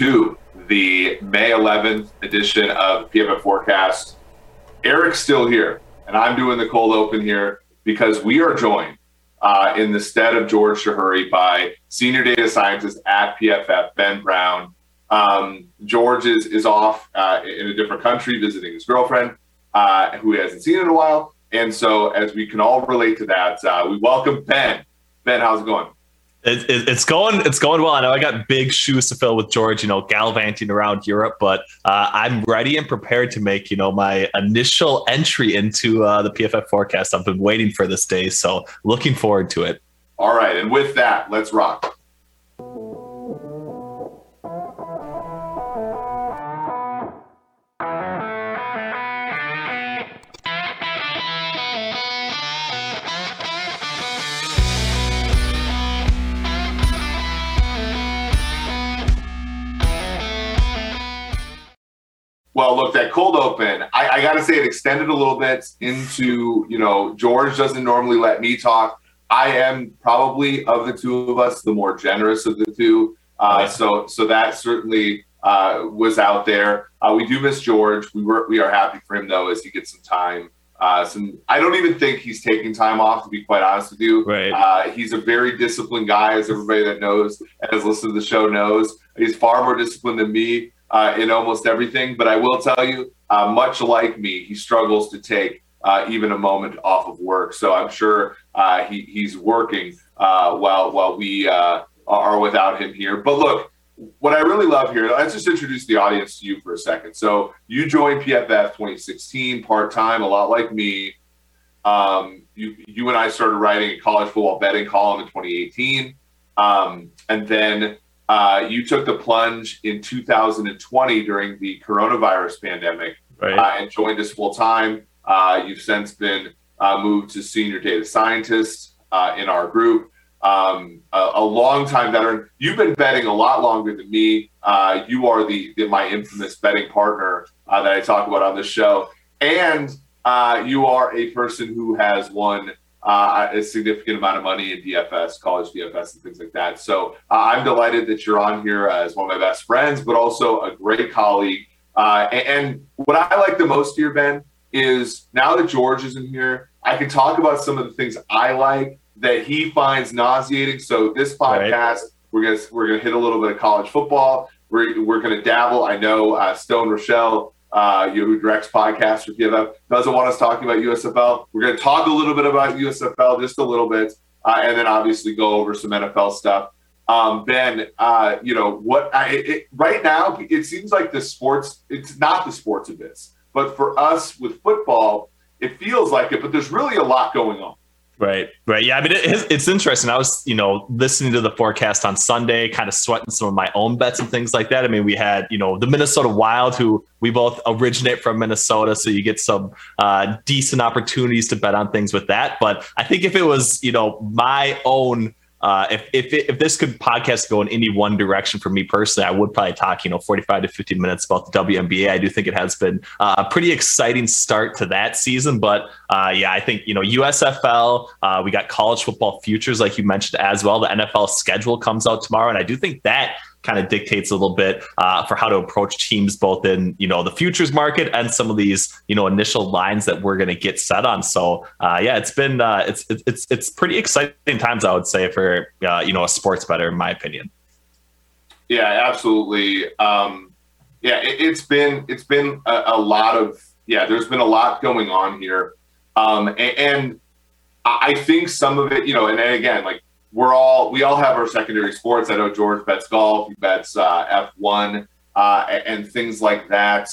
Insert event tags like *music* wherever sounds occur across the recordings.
to the May 11th edition of PFF Forecast. Eric's still here, and I'm doing the cold open here because we are joined uh, in the stead of George Chahrouri by senior data scientist at PFF, Ben Brown. Um, George is, is off uh, in a different country visiting his girlfriend, uh, who he hasn't seen in a while. And so, as we can all relate to that, uh, we welcome Ben. Ben, how's it going? It, it, it's going it's going well. I know I got big shoes to fill with George, you know, gallivanting around Europe, but uh, I'm ready and prepared to make you know my initial entry into uh, the PFF forecast. I've been waiting for this day, so looking forward to it. All right, and with that, let's rock. Well, look, that cold open, I, I got to say it extended a little bit into, you know, George doesn't normally let me talk. I am probably of the two of us the more generous of the two. Uh, so, so that certainly uh, was out there. Uh, we do miss George. We were, we are happy for him though, as he gets some time. Uh, some, I don't even think he's taking time off, to be quite honest with you. Right. Uh, he's a very disciplined guy, as everybody that knows and has listened to the show knows. He's far more disciplined than me uh, in almost everything. But I will tell you, uh, much like me, he struggles to take uh, even a moment off of work. So I'm sure uh, he, he's working uh, while while we uh, are without him here. But look, what I really love here, let's just introduce the audience to you for a second. So you joined PFF 2016 part time, a lot like me. Um, you you and I started writing a college football betting column in 2018, um, and then uh, you took the plunge in 2020 during the coronavirus pandemic right. uh, and joined us full time. Uh, you've since been uh, moved to senior data scientist uh, in our group. Um, a, a, long time veteran. You've been betting a lot longer than me. Uh, you are the, the, my infamous betting partner that I talk about on this show, and you are a person who has won uh, a significant amount of money in DFS, college DFS, and things like that. So uh, I'm delighted that you're on here as one of my best friends, but also a great colleague. Uh, and, and, what I like the most here, Ben, is now that George is in here, I can talk about some of the things I like that he finds nauseating. So this podcast, right. we're gonna we're gonna hit a little bit of college football. We're we're gonna dabble. I know uh, Stone Rochelle uh, you know, who directs podcasts for PFF, doesn't want us talking about USFL. We're going to talk a little bit about USFL, just a little bit, uh, and then obviously go over some NFL stuff. Um, ben, uh, you know what? I, it, right now, it seems like the sports. It's not the sports of this, but for us with football, it feels like it. But there's really a lot going on. Right, right. Yeah, I mean, it, it's interesting. I was, you know, listening to the forecast on Sunday, kind of sweating some of my own bets and things like that. I mean, we had, you know, the Minnesota Wild, who we both originate from Minnesota, so you get some uh, decent opportunities to bet on things with that. But I think if it was, you know, my own uh, if if if this could podcast go in any one direction for me personally, I would probably talk you know 45 to 50 minutes about the WNBA. I do think it has been uh, a pretty exciting start to that season, but uh, yeah, I think you know USFL. Uh, we got college football futures, like you mentioned as well. The NFL schedule comes out tomorrow, and I do think that kind of dictates a little bit uh, for how to approach teams both in you know the futures market and some of these you know initial lines that we're going to get set on. So uh, yeah it's been uh, it's it's it's pretty exciting times i would say for uh, you know a sports better in my opinion. Yeah absolutely. Um, yeah it, has been it's been a, a, lot of yeah there's been a lot going on here. Um, and, and I think some of it, you know, and, and again, like we're all we all have our secondary sports. I know George bets golf, he bets uh, F1 uh, and things like that.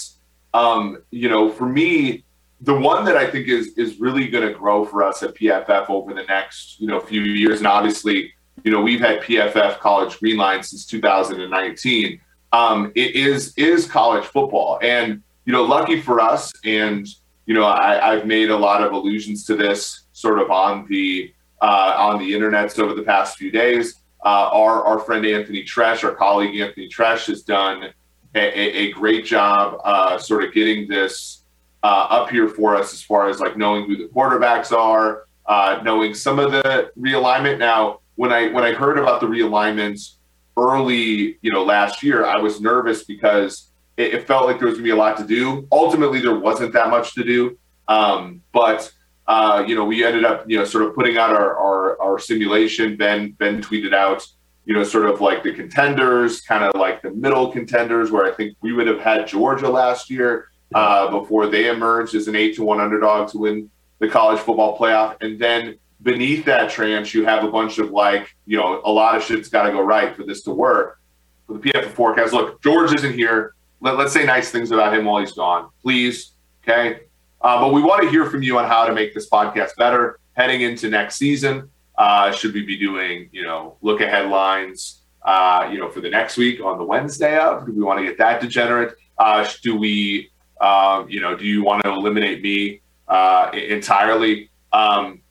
Um, you know, for me, the one that I think is is really going to grow for us at PFF over the next you know few years, and obviously, you know, we've had PFF College Green Line since 2019. Um, it is is college football, and you know, lucky for us, and you know, I, I've made a lot of allusions to this sort of on the uh, on the internet over the past few days. Uh, our, our friend Anthony Treash, our colleague Anthony Treash, has done a, a, a great job uh, sort of getting this uh, up here for us as far as like knowing who the quarterbacks are, uh, knowing some of the realignment. Now, when I when I heard about the realignments, early, you know, last year, I was nervous because it, it felt like there was going to be a lot to do. Ultimately, there wasn't that much to do. Um, but uh, you know, we ended up, you know, sort of putting out our, our, our simulation. Ben Ben tweeted out, you know, sort of like the contenders, kind of like the middle contenders, where I think we would have had Georgia last year uh, before they emerged as an eight to one underdog to win the college football playoff, and then beneath that tranche, you have a bunch of like, you know, a lot of shit's got to go right for this to work. For the PFF forecast, look, George isn't here. Let, us say nice things about him while he's gone, please. Okay. Uh, but we want to hear from you on how to make this podcast better heading into next season. Uh, should we be doing, you know, look at headlines, uh, you know, for the next week on the Wednesday of? Do we want to get that degenerate? Uh, do we, um, you know, do you want to eliminate me uh, entirely? Um,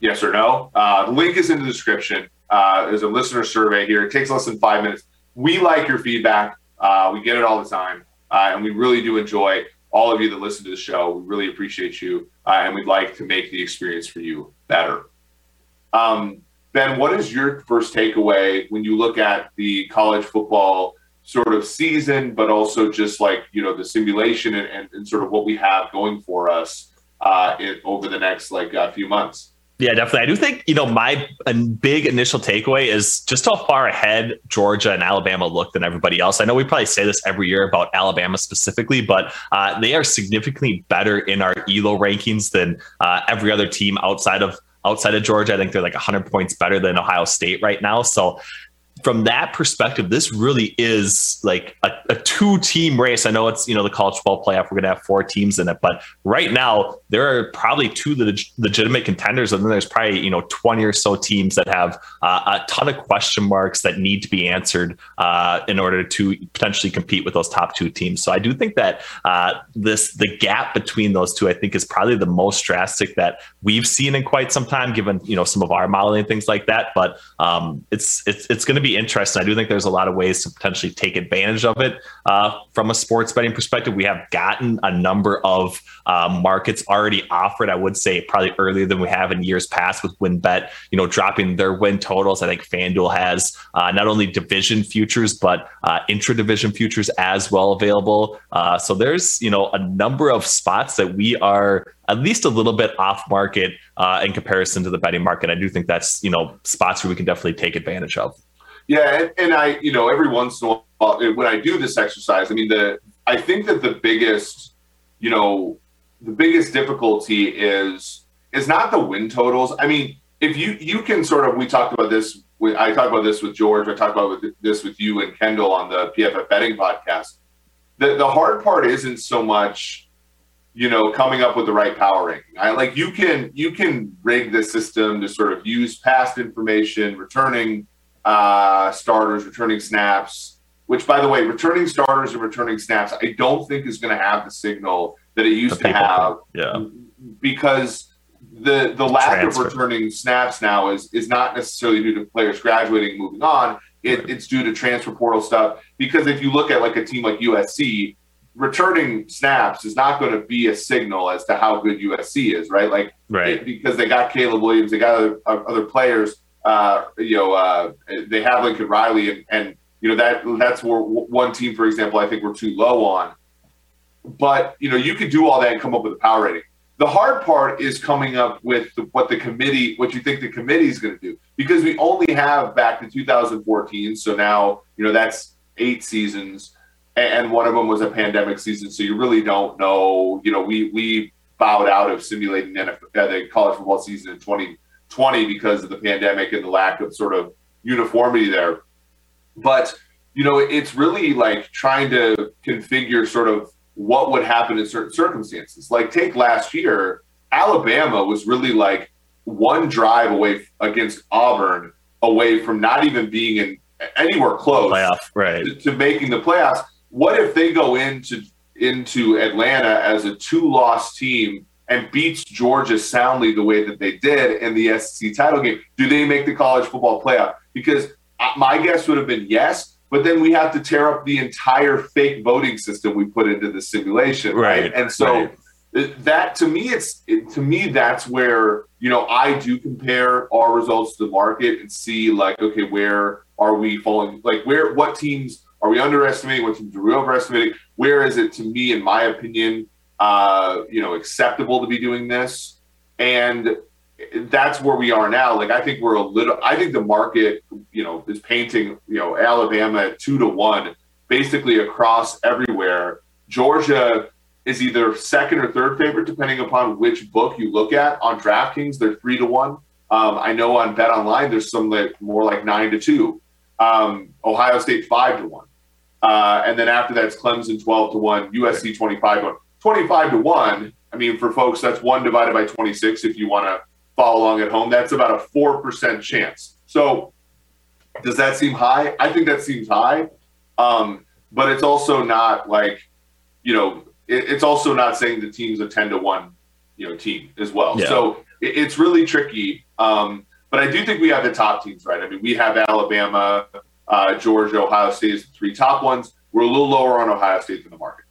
yes or no? Uh, the link is in the description. there's a listener survey here. It takes less than five minutes. We like your feedback. we get it all the time, and we really do enjoy all of you that listen to the show. We really appreciate you, uh, and we'd like to make the experience for you better. Um, ben, what is your first takeaway when you look at the college football sort of season, but also just like you know the simulation and, and, and sort of what we have going for us uh, over the next like uh, few months? Yeah, definitely. I do think, you know, my big initial takeaway is just how far ahead Georgia and Alabama look than everybody else. I know we probably say this every year about Alabama specifically, but uh, they are significantly better in our ELO rankings than uh, every other team outside of outside of Georgia. I think they're like 100 points better than Ohio State right now. So from that perspective, this really is like a, a two team race. I know it's, you know, the college football playoff, we're going to have four teams in it, but right now there are probably two leg- legitimate contenders. And then there's probably, you know, 20 or so teams that have uh, a ton of question marks that need to be answered uh, in order to potentially compete with those top two teams. So I do think that uh, this, the gap between those two, I think is probably the most drastic that we've seen in quite some time, given, you know, some of our modeling and things like that. But um, it's, it's, it's going to be be interesting. I do think there's a lot of ways to potentially take advantage of it uh, from a sports betting perspective. We have gotten a number of uh, markets already offered. I would say probably earlier than we have in years past with WynnBET, you know, dropping their win totals. I think FanDuel has uh, not only division futures but uh, intra-division futures as well available. Uh, so there's you know a number of spots that we are at least a little bit off market uh, in comparison to the betting market. I do think that's you know spots where we can definitely take advantage of. Yeah, and, and I, you know, every once in a while uh, when I do this exercise, I mean, the I think that the biggest, you know, the biggest difficulty is is not the win totals. I mean, if you you can sort of we talked about this. I talked about this with George. I talked about this with you and Kendall on the PFF betting podcast. The the hard part isn't so much, you know, coming up with the right powering. I like you can you can rig the system to sort of use past information, returning uh, starters, returning snaps, which, by the way, returning starters and returning snaps, I don't think is going to have the signal that it used to have. Yeah. Because the the lack Transfer. of returning snaps now is is not necessarily due to players graduating, moving on. It, right. It's due to transfer portal stuff. Because if you look at like a team like USC, returning snaps is not going to be a signal as to how good USC is, right? Like, right. It, because they got Caleb Williams, they got other, other players uh, you know, uh, they have Lincoln Riley, and, and you know that that's where one team, for example, I think we're too low on. But you know, you could do all that and come up with a power rating. The hard part is coming up with what the committee, what you think the committee is going to do, because we only have back to 2014. So now you know that's eight seasons, and one of them was a pandemic season. So you really don't know. You know, we we bowed out of simulating NFL, uh, the college football season in 20- 20 because of the pandemic and the lack of sort of uniformity there. But, you know, it's really like trying to configure sort of what would happen in certain circumstances. Like, take last year, Alabama was really like one drive away against Auburn, away from not even being in anywhere close playoff, right. to, to making the playoffs. What if they go into into Atlanta as a two loss team and beats Georgia soundly the way that they did in the SEC title game, do they make the college football playoff? Because uh, my guess would have been yes, but then we have to tear up the entire fake voting system we put into the simulation, right? right? And so, right. that to me, it's it, to me that's where you know I do compare our results to the market and see like, okay, where are we falling? Like, where what teams are we underestimating? What teams are we overestimating? Where is it to me, in my opinion, uh, you know, acceptable to be doing this? And that's where we are now. Like I think we're a little. I think the market, you know, is painting you know Alabama at two to one, basically across everywhere. Georgia is either second or third favorite, depending upon which book you look at. On DraftKings, they're three to one. Um, I know on BetOnline, there's some like more like nine to two. Um, Ohio State five to one, uh, and then after that's Clemson twelve to one, USC twenty five to one. Twenty five to one. I mean, for folks, that's one divided by twenty six. If you want to follow along at home, that's about a four percent chance. So, does that seem high? I think that seems high, um, but it's also not like, you know, it, it's also not saying the team's a ten to one, you know, team as well. Yeah. So it, it's really tricky. Um, but I do think we have the top teams right. I mean, we have Alabama, uh, Georgia, Ohio State as the three top ones. We're a little lower on Ohio State than the market.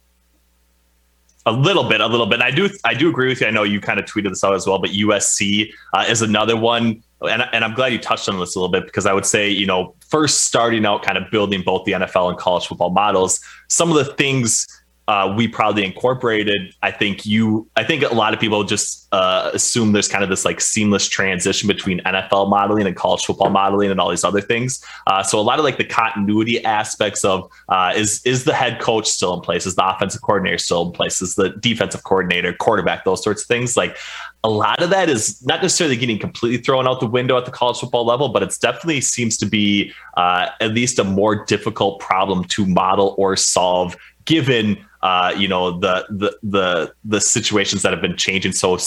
A little bit, a little bit. And I do, I do agree with you. I know you kind of tweeted this out as well, but USC uh, is another one, and, and I'm glad you touched on this a little bit because I would say, you know, first starting out, kind of building both the NFL and college football models. Some of the things uh, we probably incorporated. I think you, I think a lot of people just uh, assume there's kind of this like seamless transition between NFL modeling and college football modeling and all these other things. Uh, so a lot of like the continuity aspects of uh, is is the head coach still in place? Is the offensive coordinator still in place? Is the defensive coordinator, quarterback, those sorts of things? Like a lot of that is not necessarily getting completely thrown out the window at the college football level, but it definitely seems to be uh, at least a more difficult problem to model or solve given uh, you know the the the the situations that have been changing so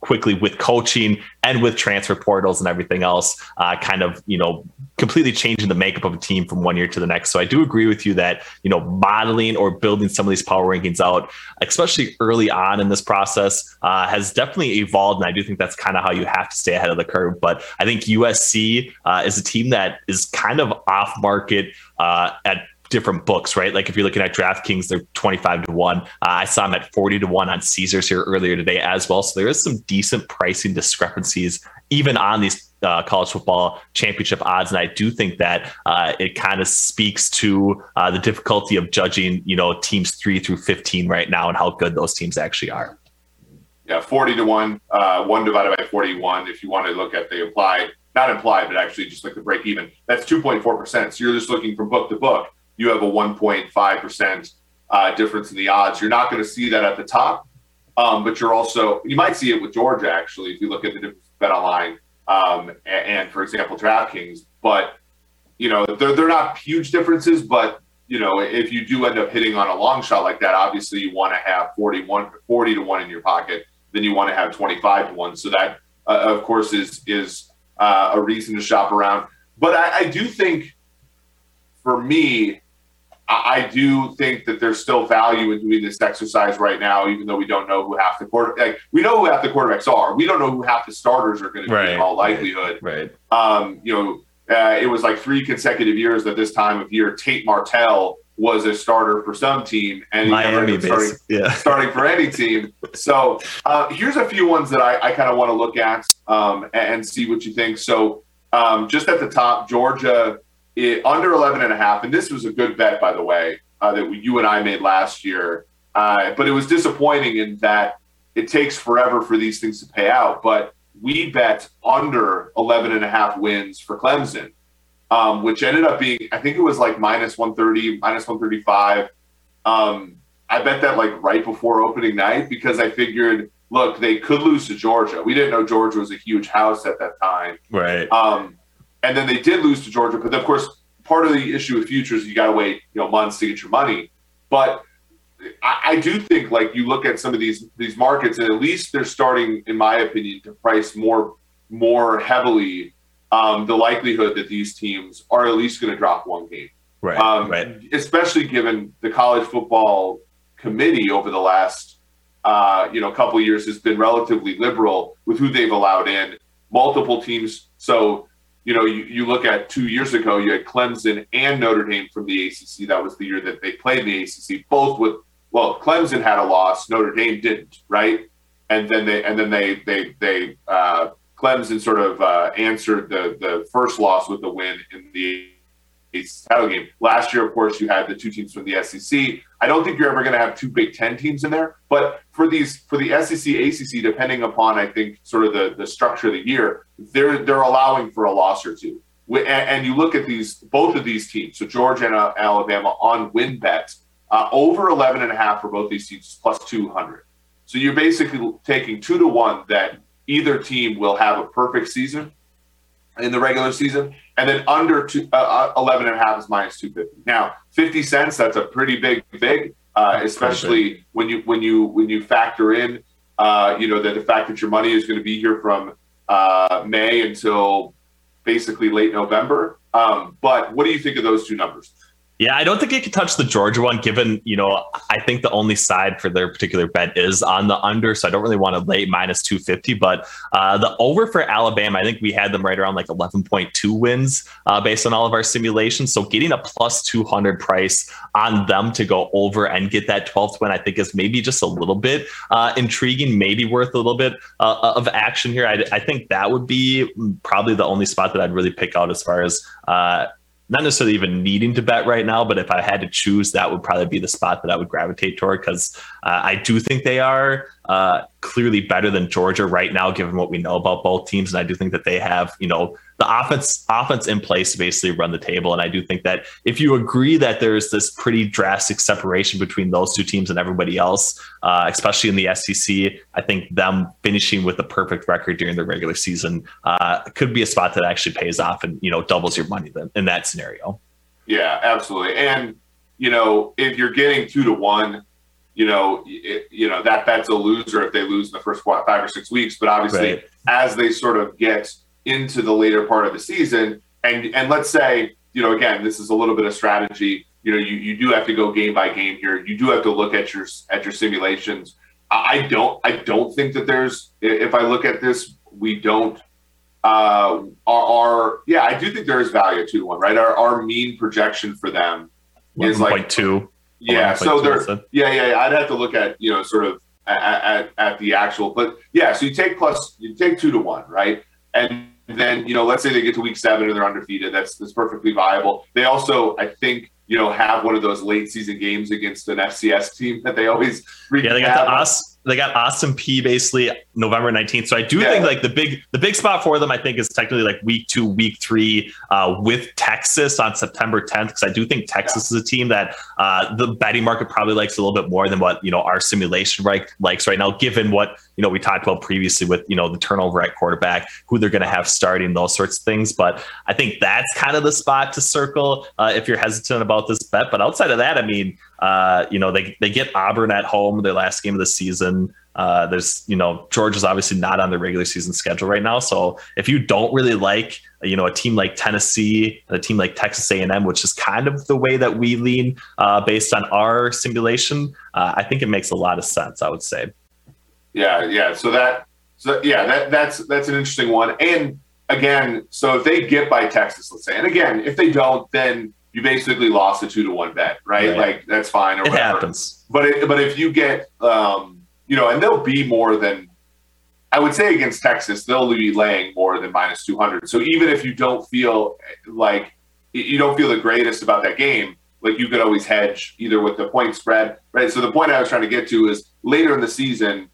quickly with coaching and with transfer portals and everything else, uh, kind of you know completely changing the makeup of a team from one year to the next. So I do agree with you that you know modeling or building some of these power rankings out, especially early on in this process, uh, has definitely evolved, and I do think that's kind of how you have to stay ahead of the curve. But I think USC uh, is a team that is kind of off market uh, at different books, right? Like if you're looking at DraftKings, they're 25 to 1. Uh, I saw them at 40 to 1 on Caesars here earlier today as well. So there is some decent pricing discrepancies even on these uh, college football championship odds. And I do think that uh, it kind of speaks to uh, the difficulty of judging, you know, teams three through 15 right now and how good those teams actually are. Yeah, 40 to 1, uh, 1 divided by 41. If you want to look at the implied, not implied, but actually just like the break even, that's 2.4%. So you're just looking from book to book you have a 1.5% uh, difference in the odds. You're not going to see that at the top, um, but you're also, you might see it with Georgia, actually, if you look at the BetOnline um, and, and, for example, DraftKings. But, you know, they're, they're not huge differences, but, you know, if you do end up hitting on a long shot like that, obviously you want to have 41, 40 to 1 in your pocket. Then you want to have 25 to 1. So that, uh, of course, is, is uh, a reason to shop around. But I, I do think for me, I, do think that there's still value in doing this exercise right now, even though we don't know who half the quarter. Like we know who half the quarterbacks are. We don't know who half the starters are going to be right, in all likelihood. Right. Um, you know, uh, it was like three consecutive years at this time of year. Tate Martell was a starter for some team, and Miami starting, yeah. *laughs* starting for any team. So uh, here's a few ones that I, I kind of want to look at um, and, and see what you think. So um, just at the top, Georgia it, under 11 and a half. And this was a good bet, by the way, uh, that you and I made last year. Uh, but it was disappointing in that it takes forever for these things to pay out. But we bet under 11 and a half wins for Clemson, um, which ended up being, I think it was like minus 130, minus 135. Um, I bet that like right before opening night because I figured, look, they could lose to Georgia. We didn't know Georgia was a huge house at that time. Right. Um, and then they did lose to Georgia. But of course, part of the issue with futures, you got to wait, you know, months to get your money. But I, I, do think, like you look at some of these these markets, and at least they're starting, in my opinion, to price more more heavily um, the likelihood that these teams are at least going to drop one game. Right. Um, right. Especially given the college football committee over the last uh, you know couple years has been relatively liberal with who they've allowed in. Multiple teams. So you know, you, you look at two years ago, you had Clemson and Notre Dame from the ACC. That was the year that they played the ACC, both with well, Clemson had a loss, Notre Dame didn't, right? And then they and then they they they uh, Clemson sort of uh, answered the the first loss with the win in the title game. Last year, of course, you had the two teams from the SEC. I don't think you're ever going to have two Big Ten teams in there, but for these for the SEC, ACC, depending upon I think sort of the the structure of the year, they're they're allowing for a loss or two. And you look at these both of these teams, so Georgia and uh, Alabama on win bets uh, over 11 and a half for both these teams plus 200. So you're basically taking two to one that either team will have a perfect season in the regular season, and then under two, uh, uh 11 and a half is minus 250. Now, 50 cents, that's a pretty big, big, uh, especially when you when you when you factor in, uh, you know, that the fact that your money is going to be here from uh, May until basically late November. Um, but what do you think of those two numbers? Yeah, I don't think it could touch the Georgia one, given, you know, I think the only side for their particular bet is on the under. So I don't really want to lay minus 250. But uh, the over for Alabama, I think we had them right around like 11.2 wins uh, based on all of our simulations. So getting a plus 200 price on them to go over and get that 12th win, I think is maybe just a little bit uh, intriguing, maybe worth a little bit uh, of action here. I, I, think that would be probably the only spot that I'd really pick out as far as uh, not necessarily even needing to bet right now, but if I had to choose, that would probably be the spot that I would gravitate toward because uh, I do think they are uh, clearly better than Georgia right now, given what we know about both teams. And I do think that they have, you know, the offense offense in place to basically run the table. And I do think that if you agree that there's this pretty drastic separation between those two teams and everybody else, uh, especially in the SEC, I think them finishing with a perfect record during the regular season uh, could be a spot that actually pays off and you know doubles your money then in that scenario. Yeah, absolutely. And you know, if you're getting two to one, you know, it, you know that that's a loser if they lose in the first five or six weeks. But obviously, right. as they sort of get into the later part of the season, and and let's say, you know, again, this is a little bit of strategy. You know, you, you do have to go game by game here. You do have to look at your at your simulations. I don't I don't think that there's if I look at this, we don't uh our, our yeah, I do think there is value to one, right? Our our mean projection for them is like two. Yeah, so there. Yeah, yeah, yeah, I'd have to look at you know sort of at, at, at the actual, but yeah. So you take plus, you take two to one, right? And then you know, let's say they get to week seven and they're undefeated. That's that's perfectly viable. They also, I think, you know, have one of those late season games against an FCS team that they always. *laughs* Yeah, they got the us they got Austin Peay basically November 19th. So I do yeah. think like the big the big spot for them I think is technically like week 2 week 3 uh, with Texas on September 10th because I do think Texas yeah. is a team that uh, the betting market probably likes a little bit more than what, you know, our simulation right, likes right now given what, you know, we talked about previously with, you know, the turnover at quarterback, who they're going to have starting those sorts of things, but I think that's kind of the spot to circle uh, if you're hesitant about this bet, but outside of that, I mean, uh, you know, they they get Auburn at home, their last game of the season. Uh, there's, you know, Georgia's obviously not on the regular season schedule right now. So if you don't really like, you know, a team like Tennessee, a team like Texas A&M, which is kind of the way that we lean uh, based on our simulation, uh, I think it makes a lot of sense. I would say. Yeah, yeah. So that, so yeah, that that's that's an interesting one. And again, so if they get by Texas, let's say, and again, if they don't, then you basically lost a two to one bet, right? right. Like that's fine. Or it whatever. happens. But it, but if you get, um, you know, and they'll be more than, I would say against Texas, they'll be laying more than minus two hundred. So even if you don't feel like you don't feel the greatest about that game, like you could always hedge either with the point spread, right? So the point I was trying to get to is later in the season,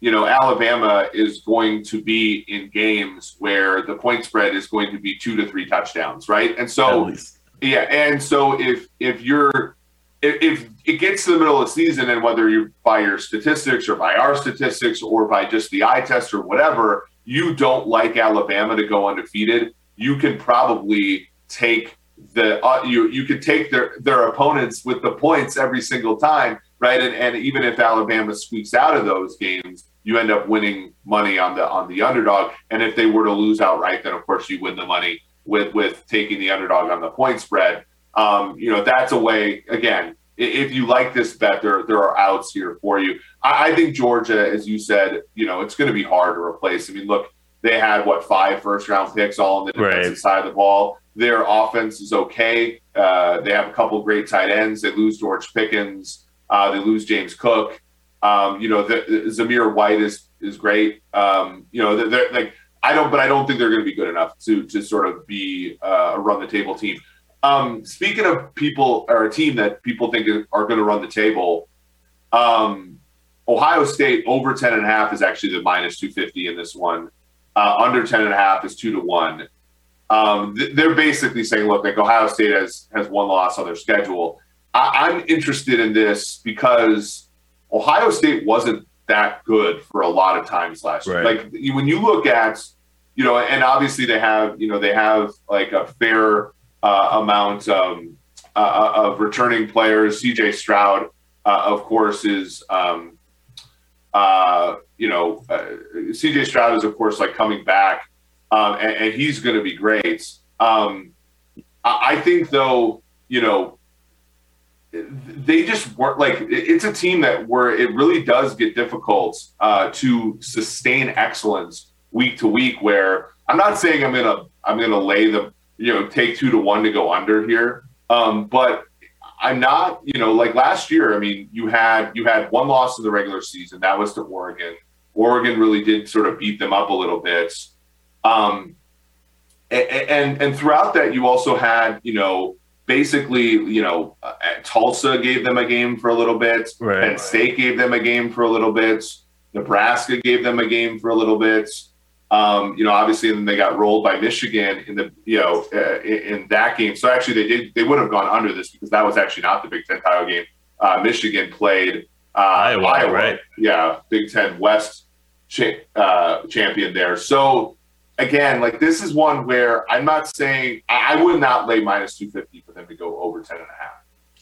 you know, Alabama is going to be in games where the point spread is going to be two to three touchdowns, right? And so yeah, and so if if you're if, if, it gets to the middle of the season and whether you by your statistics or by our statistics or by just the eye test or whatever, you don't like Alabama to go undefeated, you can probably take the uh, you you could take their their opponents with the points every single time, right? And and even if Alabama squeaks out of those games, you end up winning money on the on the underdog. And if they were to lose outright, then of course you win the money with with taking the underdog on the point spread. Um, you know, that's a way. Again, if you like this bet, there there are outs here for you. I, I think Georgia, as you said, you know, it's going to be hard to replace. I mean, look, they had what five first round picks all on the defensive right. side of the ball. Their offense is okay. Uh, they have a couple great tight ends. They lose George Pickens. Uh, they lose James Cook. Um, you know, the, Zamir White is is great. Um, you know, they're, they're, like I don't, but I don't think they're going to be good enough to to sort of be uh, a run the table team. Um, speaking of people or a team that people think are going to run the table, um, Ohio State over 10 and a half is actually the minus 250 in this one. Uh, under 10 and a half is two to one. Um, th- they're basically saying, look, like Ohio State has has one loss on their schedule. I- I'm interested in this because Ohio State wasn't that good for a lot of times last year. Like when you look at, you know, and obviously they have, you know, they have like a fair uh, amount um, uh, of returning players. CJ Stroud, uh, of course, is, um, uh, you know, uh, CJ Stroud is, of course, like coming back, um, and, and, he's going to be great. Um, I, I think, though, you know, they just weren't like it's a team that where it really does get difficult uh, to sustain excellence week to week. Where I'm not saying I'm gonna I'm gonna lay the you know take two to one to go under here, um, but I'm not you know like last year. I mean, you had you had one loss in the regular season that was to Oregon. Oregon really did sort of beat them up a little bit. Um, and, and and throughout that, you also had you know basically, you know, uh, Tulsa gave them a game for a little bit. Right. Penn State gave them a game for a little bit. Nebraska gave them a game for a little bit. Um, you know, obviously, then they got rolled by Michigan in the, you know, uh, in, in, that game. So actually, they did, they would have gone under this because that was actually not the Big Ten title game. Uh, Michigan played uh, Iowa, Iowa, right? Yeah, Big Ten West cha- uh, champion there. So again, like this is one where I'm not saying I, would not lay minus 250 for them to go over 10 and a half.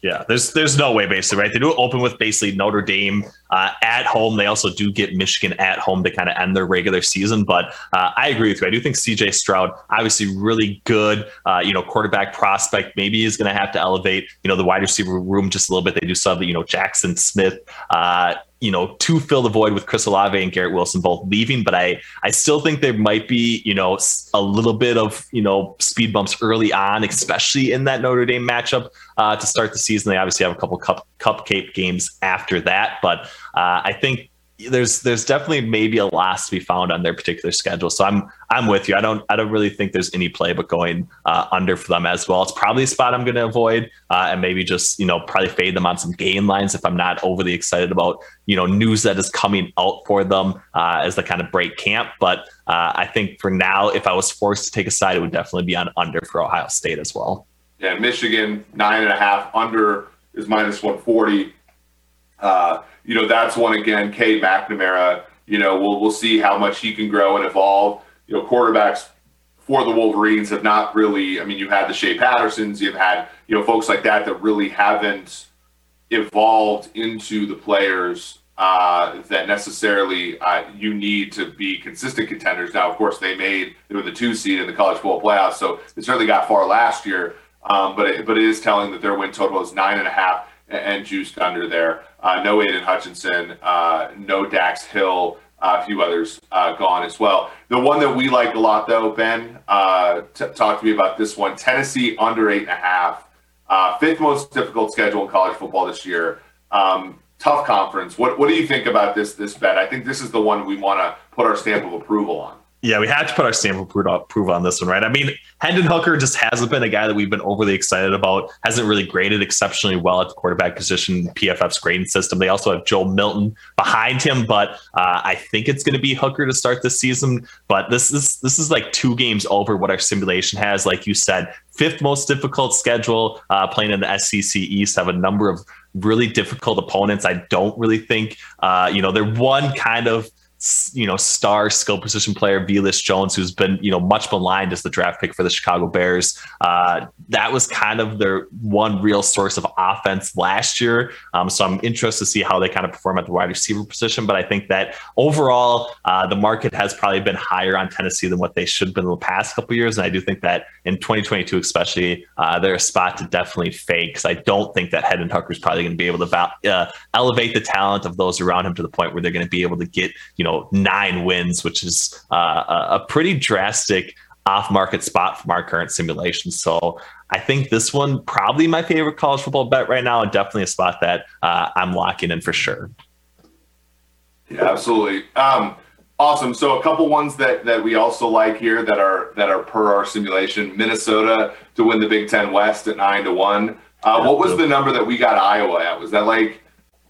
Yeah, there's there's no way basically, right? They do open with basically Notre Dame uh, at home. They also do get Michigan at home to kind of end their regular season. But uh, I agree with you. I do think CJ Stroud, obviously really good, uh, you know, quarterback prospect. Maybe is going to have to elevate, you know, the wide receiver room just a little bit. They do have, you know, Jaxon Smith, uh, you know, to fill the void with Chris Olave and Garrett Wilson both leaving. But I, I still think there might be, you know, a little bit of, you know, speed bumps early on, especially in that Notre Dame matchup uh, to start the season. They obviously have a couple cup cupcake games after that, but uh, I think there's there's definitely maybe a loss to be found on their particular schedule. So I'm I'm with you. I don't I don't really think there's any play but going uh, under for them as well. It's probably a spot I'm going to avoid uh, and maybe just you know probably fade them on some gain lines if I'm not overly excited about you know news that is coming out for them uh, as the kind of break camp. But uh, I think for now, if I was forced to take a side, it would definitely be on under for Ohio State as well. Yeah, Michigan nine and a half under is minus one forty. Uh, you know, that's one again. Cade McNamara. You know, we'll we'll see how much he can grow and evolve. You know, quarterbacks for the Wolverines have not really. I mean, you had the Shea Pattersons, you've had you know folks like that that really haven't evolved into the players uh, that necessarily uh, you need to be consistent contenders. Now, of course, they made they were the two seed in the college football playoffs, so they certainly got far last year. Um, but it, but it is telling that their win total is nine and a half and, juiced under there. Uh, no Aidan Hutchinson, uh, no Dax Hill, uh, a few others uh, gone as well. The one that we like a lot, though, Ben, uh, t- talk to me about this one. Tennessee under eight and a half, uh, fifth most difficult schedule in college football this year. Um, tough conference. What what do you think about this this bet? I think this is the one we want to put our stamp of approval on. Yeah, we had to put our stamp of on this one, right? I mean, Hendon Hooker just hasn't been a guy that we've been overly excited about. Hasn't really graded exceptionally well at the quarterback position, PFF's grading system. They also have Joe Milton behind him, but uh, I think it's going to be Hooker to start this season. But this is this is like two games over what our simulation has. Like you said, fifth most difficult schedule, uh, playing in the SEC East, have a number of really difficult opponents. I don't really think, uh, you know, they're one kind of you know, star skill position player Velus Jones, who's been, you know, much maligned as the draft pick for the Chicago Bears. Uh, that was kind of their one real source of offense last year. Um, so I'm interested to see how they kind of perform at the wide receiver position. But I think that overall, uh, the market has probably been higher on Tennessee than what they should have been in the past couple years. And I do think that in 2022, especially, uh, they're a spot to definitely fake because I don't think that Hendon Hooker is probably going to be able to uh, elevate the talent of those around him to the point where they're going to be able to get, you know, know nine wins, which is uh, a pretty drastic off market spot from our current simulation. So I think this one probably my favorite college football bet right now, and definitely a spot that uh, I'm locking in for sure. Yeah, absolutely. Um, awesome. So a couple ones that that we also like here that are that are per our simulation: Minnesota to win the Big Ten West at nine to one. Uh, what was the number that we got Iowa at? Was that like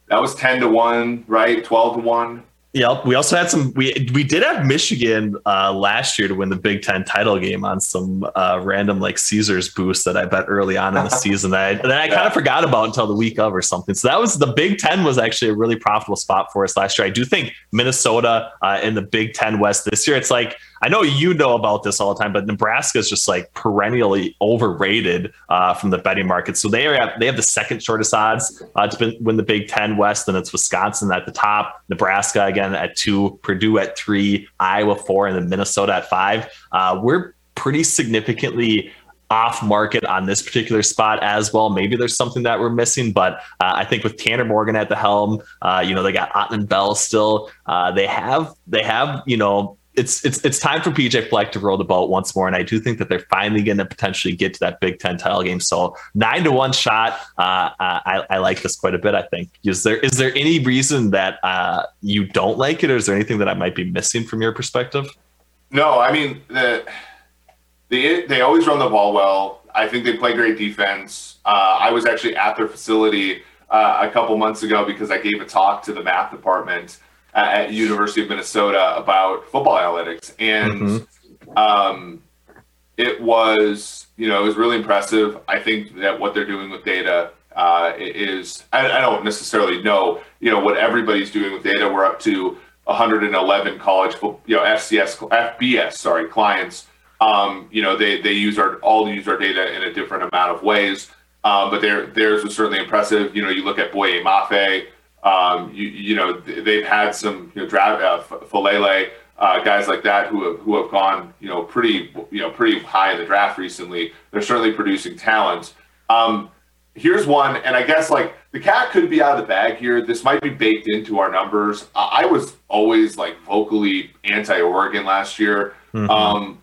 that was ten to one, right? Twelve to one. Yep. We also had some. We we did have Michigan uh, last year to win the Big Ten title game on some uh, random like Caesars boost that I bet early on in the *laughs* season that I, that I yeah. kind of forgot about until the week of or something. So that was the Big Ten was actually a really profitable spot for us last year. I do think Minnesota uh, in the Big Ten West this year. It's like I know you know about this all the time, but Nebraska is just like perennially overrated uh, from the betting market. So they are they have the second shortest odds uh, to win the Big Ten West, and it's Wisconsin at the top, Nebraska again at two, Purdue at three, Iowa four, and then Minnesota at five. Uh, we're pretty significantly off market on this particular spot as well. Maybe there's something that we're missing, but uh, I think with Tanner Morgan at the helm, uh, you know, they got Autman Bell still. Uh, they have they have you know it's it's it's time for PJ Fleck to roll the boat once more, and I do think that they're finally going to potentially get to that Big Ten title game. So nine to one shot. Uh, I, I like this quite a bit. I think is there is there any reason that uh, you don't like it, or is there anything that I might be missing from your perspective? No, I mean the they they always run the ball well. I think they play great defense. Uh, I was actually at their facility uh, a couple months ago because I gave a talk to the math department at University of Minnesota about football analytics, and mm-hmm. um, it was you know it was really impressive. I think that what they're doing with data uh, is I, I, don't necessarily know you know what everybody's doing with data. We're up to 111 college you know FCS FBS sorry clients. Um, you know they they use our all use our data in a different amount of ways. Um, but their theirs was certainly impressive. You know, you look at Boye Mafe, um, you, you know, they've had some you know, draft uh, Faalele, uh, guys like that who have who have gone you know pretty you know pretty high in the draft recently. They're certainly producing talent. Um, here's one, and I guess like the cat could be out of the bag here. This might be baked into our numbers. I, I was always like vocally anti-Oregon last year. Mm-hmm. Um,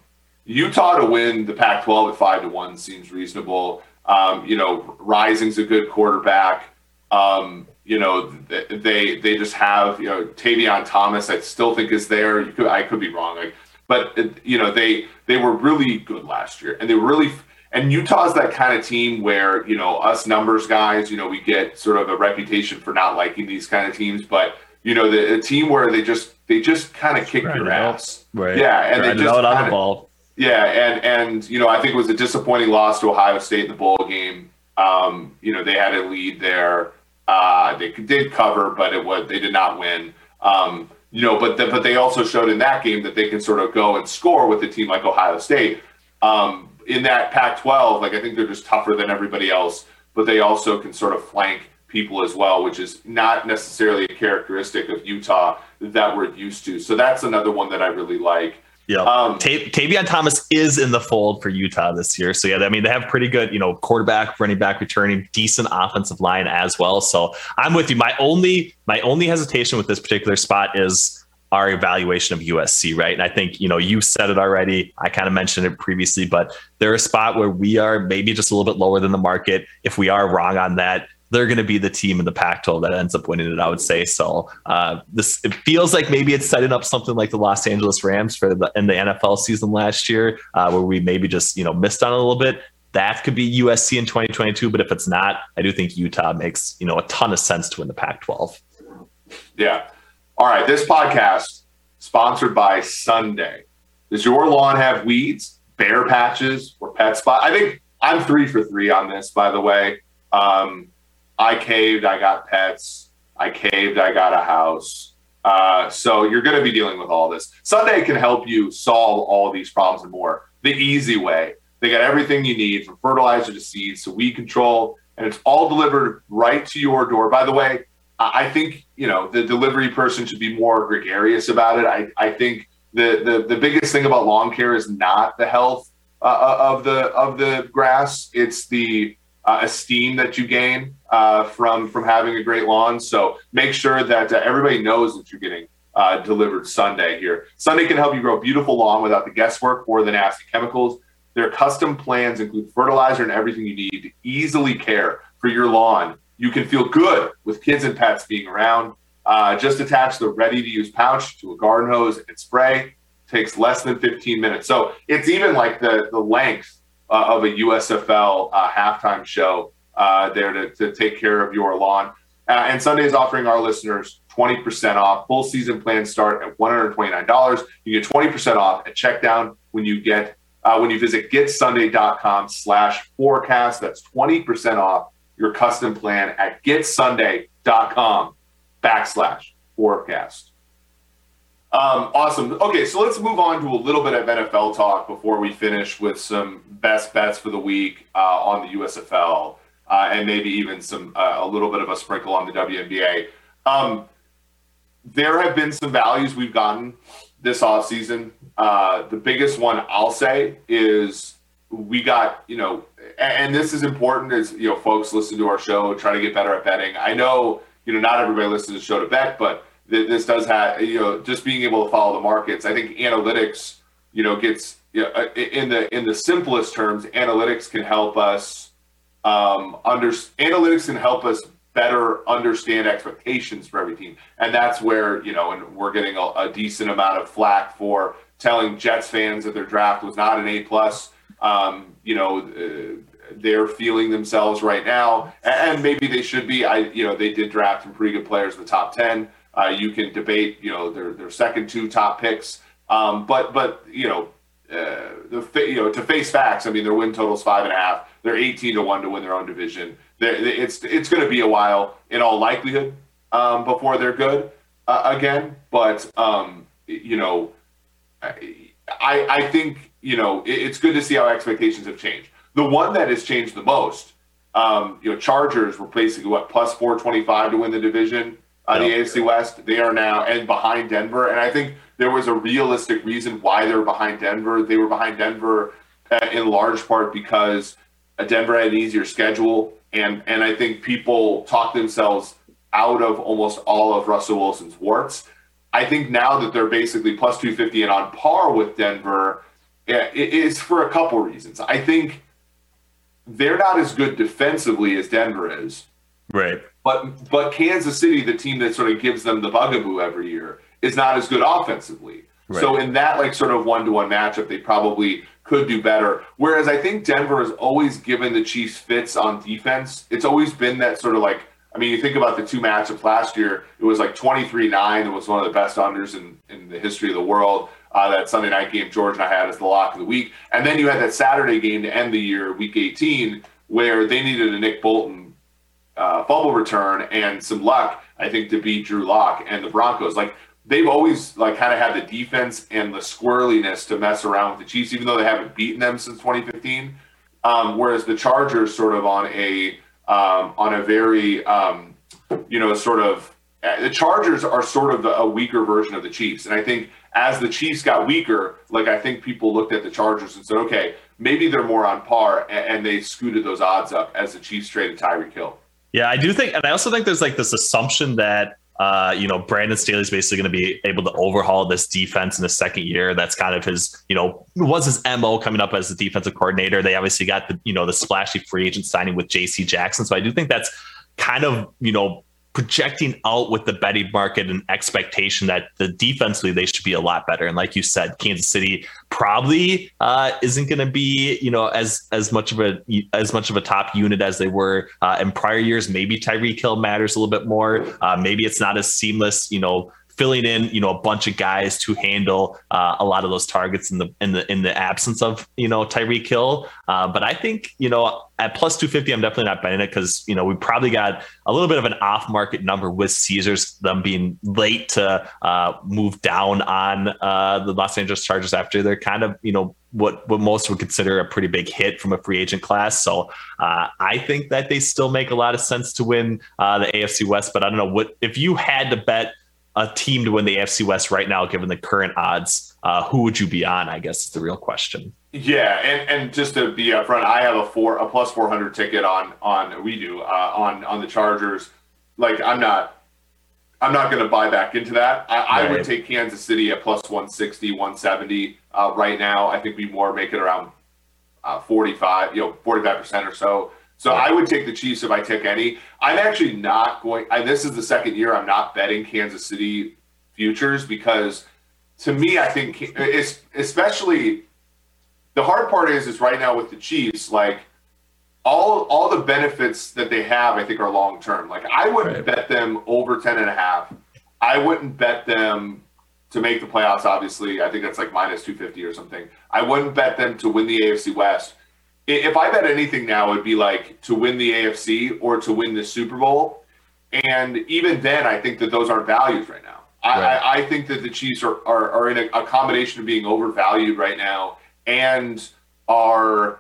Utah to win the Pac-12 at five to one seems reasonable. Um, you know, Rising's a good quarterback. Um, you know, they they just have you know Tavion Thomas. I still think is there. You could I could be wrong, like, but you know they they were really good last year, and they were really and Utah's that kind of team where you know us numbers guys, you know, we get sort of a reputation for not liking these kind of teams, but you know the, team where they just they just kind of kick your ass, right? Yeah, and they just on the ball. Yeah, and and you know I think it was a disappointing loss to Ohio State in the bowl game. Um, you know they had a lead there. Uh, they did cover, but it was they did not win. Um, you know, but the, but they also showed in that game that they can sort of go and score with a team like Ohio State. Um, in that Pac-12, like I think they're just tougher than everybody else, but they also can sort of flank people as well, which is not necessarily a characteristic of Utah that we're used to. So that's another one that I really like. Yeah. Um, Tavion Thomas is in the fold for Utah this year. So, yeah, I mean, they have pretty good, you know, quarterback, running back, returning, decent offensive line as well. So I'm with you. My only, my only hesitation with this particular spot is our evaluation of USC, right? And I think, you know, you said it already. I kind of mentioned it previously, but they're a spot where we are maybe just a little bit lower than the market. If we are wrong on that, they're going to be the team in the Pac-12 that ends up winning it. I would say so. Uh, this it feels like maybe it's setting up something like the Los Angeles Rams for the in the NFL season last year, uh, where we maybe just you know missed on a little bit. That could be USC in 2022, but if it's not, I do think Utah makes you know a ton of sense to win the Pac-12. Yeah. All right. This podcast sponsored by Sunday. Does your lawn have weeds, bare patches, or pet spot? I think I'm three for three on this. By the way. Um, I caved, I got pets. I caved, I got a house. Uh, so you're going to be dealing with all this. Sunday can help you solve all these problems and more the easy way. They got everything you need from fertilizer to seeds to weed control, and it's all delivered right to your door. By the way, I think you know the delivery person should be more gregarious about it. I, I think the, the the biggest thing about lawn care is not the health uh, uh of the of the grass; it's the uh, esteem that you gain uh, from from having a great lawn. So make sure that uh, everybody knows that you're getting uh, delivered Sunday here. Sunday can help you grow beautiful lawn without the guesswork or the nasty chemicals. Their custom plans include fertilizer and everything you need to easily care for your lawn. You can feel good with kids and pets being around. Uh, just attach the ready to use pouch to a garden hose and spray. Takes less than 15 minutes. So it's even like the, the length uh, of a USFL uh, halftime show uh, there to, to take care of your lawn. Uh, and Sunday is offering our listeners 20% off. Full season plans start at $129. You get 20% off at checkdown when you get uh, when you visit getsunday.com slash forecast. That's 20% off your custom plan at getsunday.com backslash forecast. Um, awesome. Okay, so let's move on to a little bit of NFL talk before we finish with some best bets for the week uh, on the USFL uh, and maybe even some uh, a little bit of a sprinkle on the WNBA. Um, there have been some values we've gotten this offseason. Uh, the biggest one I'll say is we got, you know, and this is important as, you know, folks listen to our show, try to get better at betting. I know, you know, not everybody listens to the show to bet, but th- this does have, you know, just being able to follow the markets. I think analytics, you know, gets, you know, uh, in the in the simplest terms, analytics can help us um, under analytics can help us better understand expectations for every team. And that's where, you know, and we're getting a, a decent amount of flack for telling Jets fans that their draft was not an A plus. Um, you know, uh, they're feeling themselves right now, and maybe they should be. I, you know, they did draft some pretty good players in the top ten. Uh, you can debate, you know, their their second two top picks, um, but but you know, uh, the you know to face facts. I mean, their win total is five and a half. They're eighteen to one to win their own division it's it's going to be a while in all likelihood um, before they're good uh, again. But um, you know, I I think you know it, it's good to see how expectations have changed. The one that has changed the most, um, you know, Chargers were basically what plus four twenty five to win the division. Uh, the AFC West, they are now and behind Denver, and I think there was a realistic reason why they're behind Denver. They were behind Denver uh, in large part because Denver had an easier schedule and and I think people talk themselves out of almost all of Russell Wilson's warts. I think now that they're basically plus 250 and on par with Denver, it is for a couple reasons. I think they're not as good defensively as Denver is. Right. But but Kansas City, the team that sort of gives them the bugaboo every year, is not as good offensively. Right. So in that like sort of one to one matchup, they probably could do better. Whereas I think Denver has always given the Chiefs fits on defense. It's always been that sort of like, I mean, you think about the two matchups last year, it was like 23 9. It was one of the best unders in, in the history of the world. Uh, that Sunday night game, George and I had as the lock of the week. And then you had that Saturday game to end the year, week 18, where they needed a Nick Bolton uh, fumble return and some luck, I think, to beat Drew Lock and the Broncos. Like, they've always like kind of had the defense and the squirreliness to mess around with the Chiefs, even though they haven't beaten them since 2015. Um, whereas the Chargers sort of on a um, on a very um, you know sort of uh, the Chargers are sort of a weaker version of the Chiefs, and I think as the Chiefs got weaker, like I think people looked at the Chargers and said, okay, maybe they're more on par, and, they scooted those odds up as the Chiefs traded Tyreek Hill. Yeah, I do think, and I also think there's like this assumption that uh, you know, Brandon Staley's basically going to be able to overhaul this defense in the second year. That's kind of his, you know, was his MO coming up as the defensive coordinator. They obviously got the, you know, the splashy free agent signing with JC Jackson. So I do think that's kind of, you know, projecting out with the betting market and expectation that the defensively they should be a lot better. And like you said, Kansas City probably uh, isn't going to be you know as as much of a as much of a top unit as they were uh, in prior years. Maybe Tyreek Hill matters a little bit more. Uh, maybe it's not as seamless. You know filling in, you know, a bunch of guys to handle uh, a lot of those targets in the in the in the absence of you know Tyreek Hill. Uh, but I think you know at plus two fifty, I'm definitely not betting it because you know we probably got a little bit of an off market number with Caesars them being late to uh, move down on uh, the Los Angeles Chargers after they're kind of you know what what most would consider a pretty big hit from a free agent class. So uh, I think that they still make a lot of sense to win uh, the AFC West. But I don't know what if you had to bet a team to win the AFC West right now, given the current odds, uh, who would you be on? I guess is the real question. Yeah, and, and just to be upfront, I have a four a plus four hundred ticket on on we do uh, on on the Chargers. Like I'm not, I'm not going to buy back into that. I, right. I, would take Kansas City at plus 160, 170 uh, right now. I think we more make it around uh, 45, you know, 45% or so. So I would take the Chiefs if I take any. I'm actually not going. I, this is the second year I'm not betting Kansas City futures because to me, I think it's especially the hard part is is right now with the Chiefs, like all all the benefits that they have, I think are long term. Like I wouldn't right. bet them over 10 and a half. I wouldn't bet them to make the playoffs, obviously. I think that's like minus 250 or something. I wouldn't bet them to win the AFC West. If I bet anything now, it'd be like to win the AFC or to win the Super Bowl. And even then, I think that those aren't values right now. Right. I, I, think that the Chiefs are, are, are in a, a, combination of being overvalued right now and are,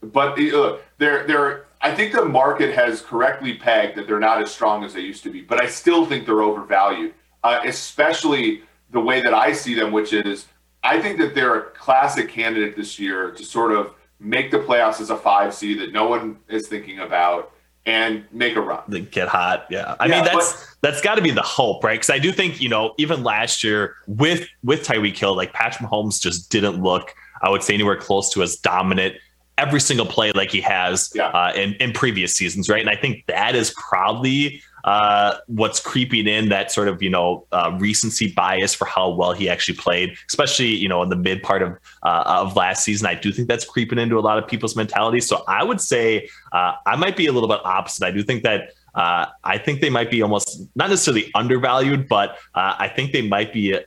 but uh, they're, they're, I think the market has correctly pegged that they're not as strong as they used to be, but I still think they're overvalued, uh, especially the way that I see them, which is I think that they're a classic candidate this year to sort of make the playoffs as a five seed that no one is thinking about and make a run. Get hot, yeah. I yeah, mean, that's but, that's got to be the hope, right? Because I do think you know, even last year with with Tyreek Hill, like Patrick Mahomes just didn't look, I would say, anywhere close to as dominant every single play like he has yeah. uh, in in previous seasons, right? And I think that is probably uh, what's creeping in that sort of you know uh, recency bias for how well he actually played, especially you know in the mid part of uh, of last season. I do think that's creeping into a lot of people's mentality. So I would say uh, I might be a little bit opposite. I do think that. Uh, I think they might be almost not necessarily undervalued, but I think they might be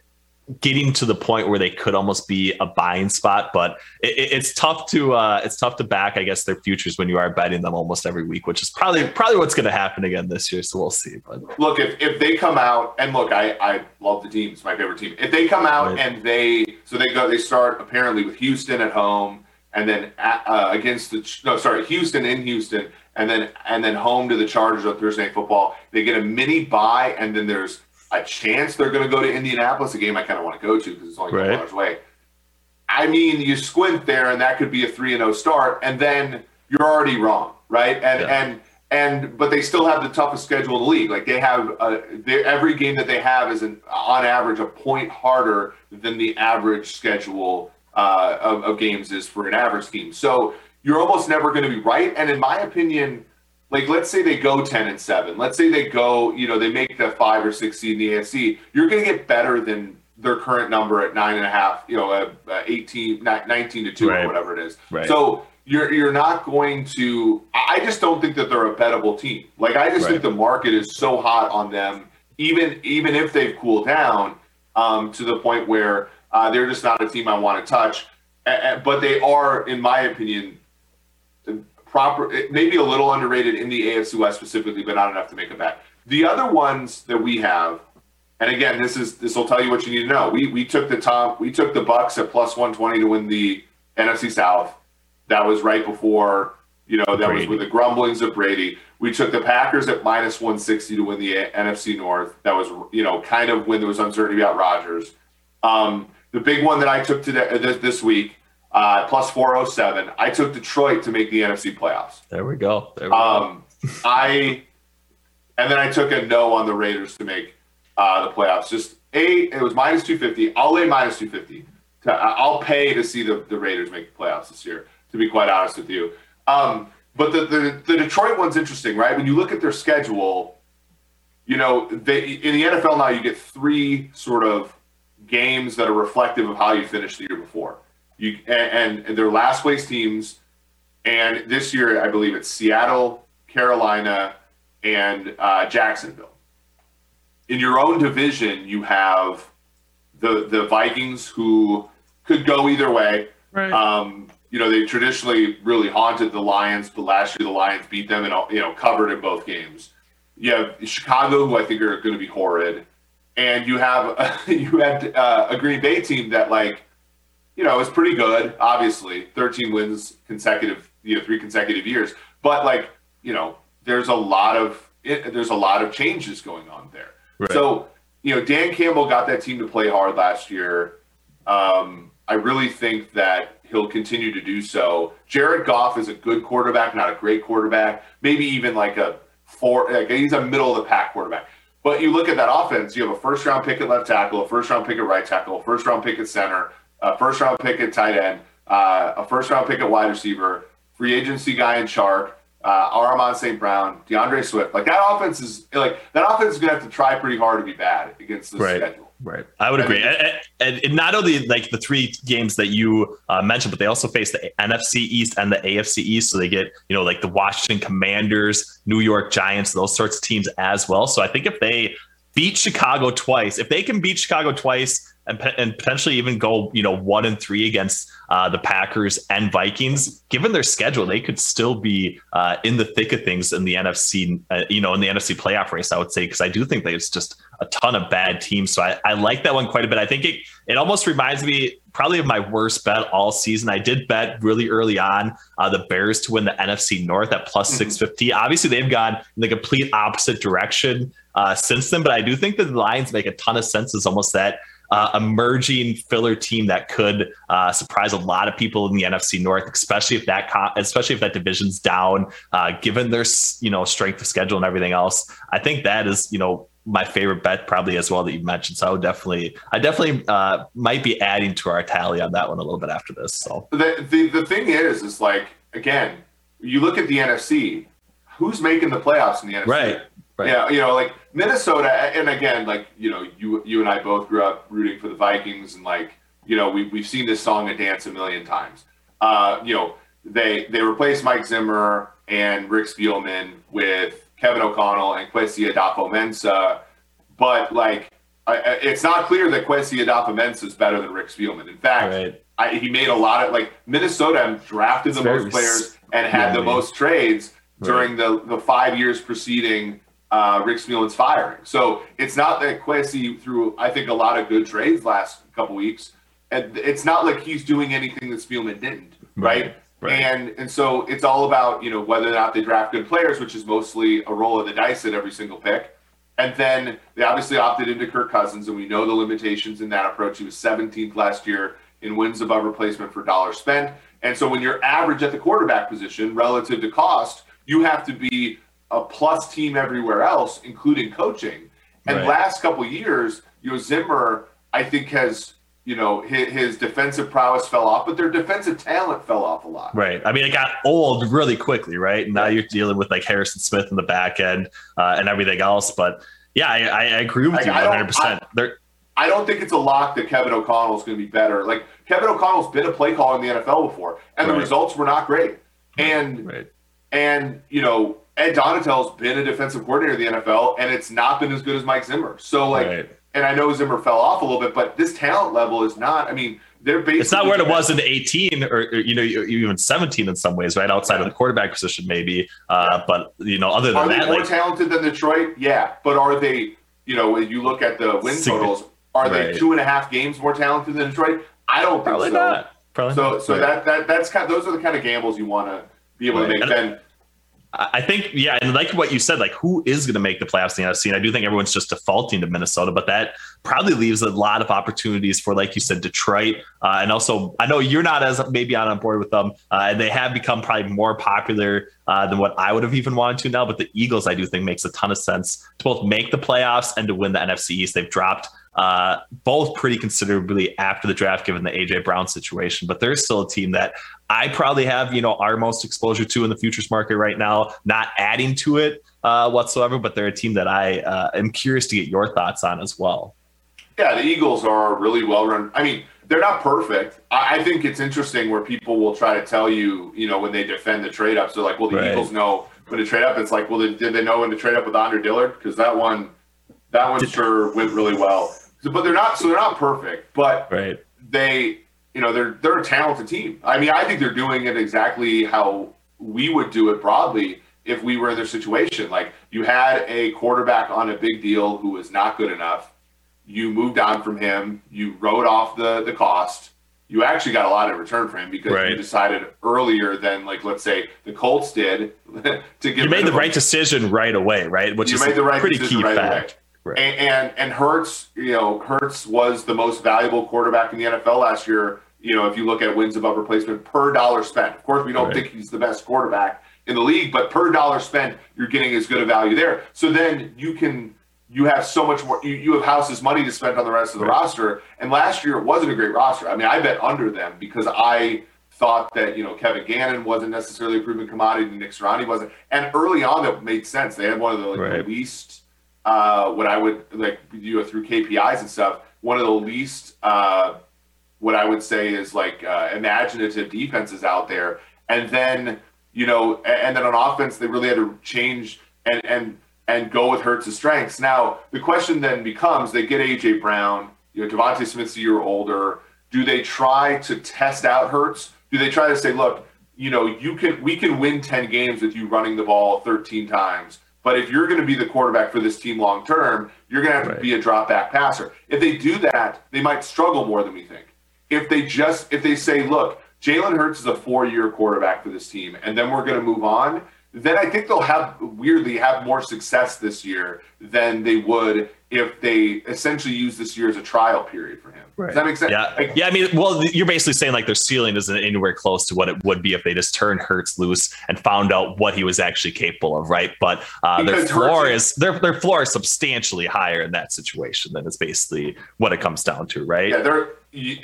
getting to the point where they could almost be a buying spot. But it, it's tough to uh, it's tough to back, I guess, their futures when you are betting them almost every week, which is probably probably what's going to happen again this year. So we'll see. But look, if, if they come out and look, I I love the team; it's my favorite team. If they come out right. and they so they go they start apparently with Houston at home and then at, uh, against the no sorry Houston in Houston and then and then home to the Chargers on Thursday Night Football. They get a mini bye, and then there's a chance they're going to go to Indianapolis, a game I kind of want to go to because it's only right. hours away. I mean, you squint there, and that could be a three and zero oh start, and then you're already wrong, right? And yeah. and and but they still have the toughest schedule in the league. Like they have uh, every game that they have is an, on average a point harder than the average schedule uh, of, of games is for an average team. So you're almost never going to be right. And in my opinion, like let's say they go 10 and 7 let's say they go you know they make the five or six seed in the afc you're going to get better than their current number at nine and a half you know uh, uh 18 19 to 2 right. or whatever it is right. so you're you're not going to i just don't think that they're a bettable team like i just right. think the market is so hot on them even even if they've cooled down um, to the point where uh, they're just not a team i want to touch but they are in my opinion proper, maybe a little underrated in the AFC West specifically, but not enough to make a bet. The other ones that we have, and again, this is this will tell you what you need to know. We we took the top, we took the Bucks at plus one twenty to win the NFC South. That was right before you know that Brady. was with the grumblings of Brady. We took the Packers at minus one sixty to win the NFC North. That was you know kind of when there was uncertainty about Rodgers. Um, the big one that I took today this, this week uh, plus 407. I took Detroit to make the NFC playoffs. There we go. There we um, go. I and then I took a no on the Raiders to make uh, the playoffs. Just a it was minus 250. I'll lay minus 250. To, I'll pay to see the, the Raiders make the playoffs this year. To be quite honest with you, um, but the, the the Detroit one's interesting, right? When you look at their schedule, you know they in the NFL now you get three sort of games that are reflective of how you finished the year before. You and, and their last place teams, and this year I believe it's Seattle, Carolina, and uh, Jacksonville. In your own division, you have the the Vikings who could go either way. Right. Um, you know, they traditionally really haunted the Lions, but last year the Lions beat them and you know covered in both games. You have Chicago, who I think are going to be horrid, and you have *laughs* you had uh, a Green Bay team that like you know, it's pretty good. Obviously, 13 wins consecutive, you know, three consecutive years. But like, you know, there's a lot of it, there's a lot of changes going on there. Right. So, you know, Dan Campbell got that team to play hard last year. Um, I really think that he'll continue to do so. Jared Goff is a good quarterback, not a great quarterback. Maybe even like a four, like he's a middle of the pack quarterback. But you look at that offense, you have a first round pick at left tackle, a first round pick at right tackle, a first round pick at center, a first round pick at tight end, uh, a first round pick at wide receiver, free agency guy in Chark, uh, Amon St. Brown, DeAndre Swift. Like that offense is like that offense is gonna have to try pretty hard to be bad against this right. schedule. Right, I would agree, and, and, and, not only like the three games that you uh, mentioned, but they also face the NFC East and the AFC East, so they get you know like the Washington Commanders, New York Giants, those sorts of teams as well. So I think if they beat Chicago twice, if they can beat Chicago twice and, and potentially even go, you know, one and three against uh, the Packers and Vikings. Given their schedule, they could still be uh, in the thick of things in the NFC, uh, you know, in the NFC playoff race. I would say because I do think there's just a ton of bad teams. So I, I like that one quite a bit. I think it it almost reminds me probably of my worst bet all season. I did bet really early on uh, the Bears to win the NFC North at plus mm-hmm. 650. Obviously, they've gone in the complete opposite direction uh, since then, but I do think that the lines make a ton of sense. It's almost that uh, emerging filler team that could uh, surprise a lot of people in the NFC North, especially if that especially if that division's down, uh, given their you know strength of schedule and everything else. I think that is you know my favorite bet probably as well that you mentioned. So I would definitely, I definitely uh, might be adding to our tally on that one a little bit after this. So the, the the thing is, is like again, you look at the NFC, who's making the playoffs in the NFC? Right. Right. Yeah, you know, like Minnesota, and again, like you know, you you and I both grew up rooting for the Vikings, and like you know, we we've seen this song and dance a million times. Uh, you know, they they replaced Mike Zimmer and Rick Spielman with Kevin O'Connell and Kwesi Adofo-Mensah, but like I, it's not clear that Kwesi Adofo-Mensah is better than Rick Spielman. In fact, right. I, he made a lot of like Minnesota drafted it's the most players and had the most trades during the the five years preceding uh, Rick Spielman's firing. So it's not that Kwesi threw, I think, a lot of good trades last couple weeks. And it's not like he's doing anything that Spielman didn't, right? right? right? And and so it's all about you know whether or not they draft good players, which is mostly a roll of the dice at every single pick. And then they obviously opted into Kirk Cousins, and we know the limitations in that approach. He was 17th last year in wins above replacement for dollars spent. And so when you're average at the quarterback position relative to cost, you have to be a plus team everywhere else, including coaching. And right. last couple years, you know, Zimmer, I think has you know his, his, defensive prowess fell off, but their defensive talent fell off a lot. Right. I mean, it got old really quickly, right? And now you're dealing with like Harrison Smith in the back end uh, and everything else. But yeah, I, I agree with you 100. percent I don't think it's a lock that Kevin O'Connell is going to be better. Like Kevin O'Connell's been a play caller in the NFL before, and right. the results were not great. And right. and you know Ed Donatell's been a defensive coordinator in the NFL, and it's not been as good as Mike Zimmer. So like, right. and I know Zimmer fell off a little bit, but this talent level is not. I mean, they're basically. It's not where it was in 18 or, or, you know even 17 in some ways, right outside yeah. of the quarterback position, maybe. Uh, yeah. But you know, other than are that, they more like, talented than Detroit? Yeah, but are they? You know, when you look at the win totals, are right. they two and a half games more talented than Detroit? I don't think Probably so. Not. Probably so. Not. So right. that that that's kind. Of, those are the kind of gambles you want to be able to make. Then I think, yeah, and like what you said, like who is going to make the playoffs in the NFC? And I do think everyone's just defaulting to Minnesota, but that probably leaves a lot of opportunities for, like you said, Detroit. Uh, and also, I know you're not as maybe on board with them, uh, and they have become probably more popular uh, than what I would have even wanted to now. But the Eagles, I do think, makes a ton of sense to both make the playoffs and to win the NFC East. They've dropped uh, both pretty considerably after the draft, given the AJ Brown situation. But there's still a team that I probably have, you know, our most exposure to in the futures market right now, not adding to it uh, whatsoever, but they're a team that I uh, am curious to get your thoughts on as well. Yeah, the Eagles are really well run. I mean, they're not perfect. I, I think it's interesting where people will try to tell you, you know, when they defend the trade up. So, like, well, the right. Eagles know when to trade up. It's like, well, did, did they know when to trade up with Andre Dillard? Because that one, that one sure went really well. So, but they're not. So they're not perfect. But right. they you know they're they're a talented team. I mean, I think they're doing it exactly how we would do it broadly if we were in their situation. Like you had a quarterback on a big deal who was not good enough. You moved on from him. You wrote off the the cost. You actually got a lot in return for him because right. you decided earlier than like let's say the Colts did *laughs* to get. You made the right decision right away, right? Which you is made the right pretty key right fact. Away. Right. And, and and Hurts, you know, Hurts was the most valuable quarterback in the NFL last year. You know, if you look at wins above replacement per dollar spent. Of course, we don't right. think he's the best quarterback in the league, but per dollar spent, you're getting as good a value there. So then you can you have so much more. You, you have houses money to spend on the rest of the right. roster. And last year it wasn't a great roster. I mean, I bet under them because I thought that you know Kevin Gannon wasn't necessarily a proven commodity, and Nick Sirianni wasn't. And early on, that made sense. They had one of the, like, right. the least uh, what I would like you know through KPIs and stuff. One of the least uh, what I would say is like uh, imaginative defenses out there. And then you know, and then on offense, they really had to change and and and go with Hurts's strengths. Now the question then becomes: They get AJ Brown, you know, DeVonta Smith's a year older. Do they try to test out Hertz? Do they try to say, look, you know, you can we can win ten games with you running the ball thirteen times, but if you're going to be the quarterback for this team long term, you're going to have right. to be a drop back passer. If they do that, they might struggle more than we think. If they just if they say, look, Jalen Hurts is a four year quarterback for this team, and then we're going to move on then I think they'll have weirdly have more success this year than they would if they essentially use this year as a trial period for him. Right. Does that make sense? Yeah. Like, yeah. I mean, well, you're basically saying like their ceiling isn't anywhere close to what it would be if they just turned Hurts loose and found out what he was actually capable of, right? But uh, their floor is their their floor is substantially higher in that situation. than it's basically what it comes down to, right? Yeah, they're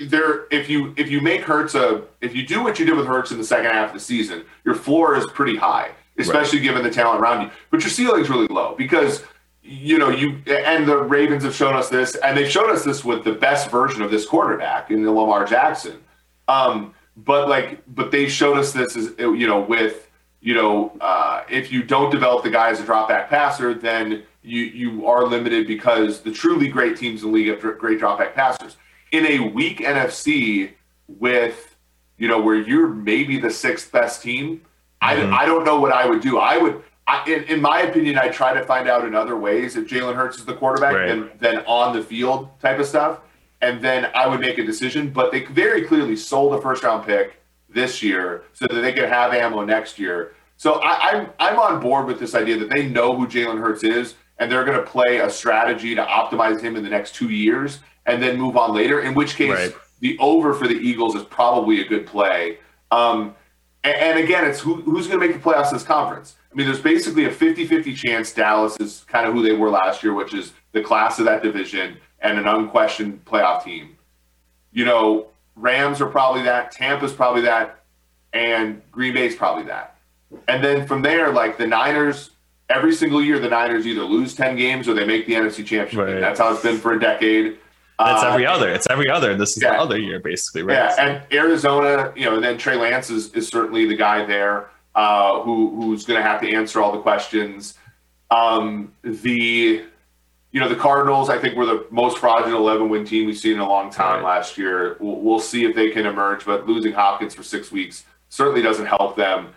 they're if you if you make Hurts a if you do what you did with Hurts in the second half of the season, your floor is pretty high especially right. given the talent around you. But your ceiling's really low because you know you and the Ravens have shown us this, and they've shown us this with the best version of this quarterback in Lamar Jackson. Um, but like, but they showed us this is you know with you know uh, if you don't develop the guy as a drop back passer, then you you are limited because the truly great teams in the league have great drop back passers. In a weak NFC with you know where you're maybe the sixth best team Mm-hmm. I, I don't know what I would do. I would, I, in, in, my opinion, I try to find out in other ways if Jalen Hurts is the quarterback right. than, than on the field type of stuff. And then I would make a decision. But they very clearly sold a first round pick this year so that they could have ammo next year. So I, I'm I'm on board with this idea that they know who Jalen Hurts is and they're going to play a strategy to optimize him in the next two years and then move on later. In which case, right. the over for the Eagles is probably a good play. Um, and, and again, it's who, who's going to make the playoffs this conference. I mean, there's basically a 50 50 chance Dallas is kind of who they were last year, which is the class of that division and an unquestioned playoff team. You know, Rams are probably that, Tampa's probably that, and Green Bay's probably that. And then from there, like the Niners, every single year, the Niners either lose 10 games or they make the NFC Championship. Right. That's how it's been for a decade. It's uh, every other. It's every other. This is yeah. the other year, basically, right? Yeah, and Arizona, you know, and then Trey Lance is, is certainly the guy there uh, who who's going to have to answer all the questions. Um, the you know the Cardinals, I think, were the most fraudulent 11 win team we've seen in a long time right. last year. We'll, we'll, see if they can emerge, but losing Hopkins for six weeks certainly doesn't help them.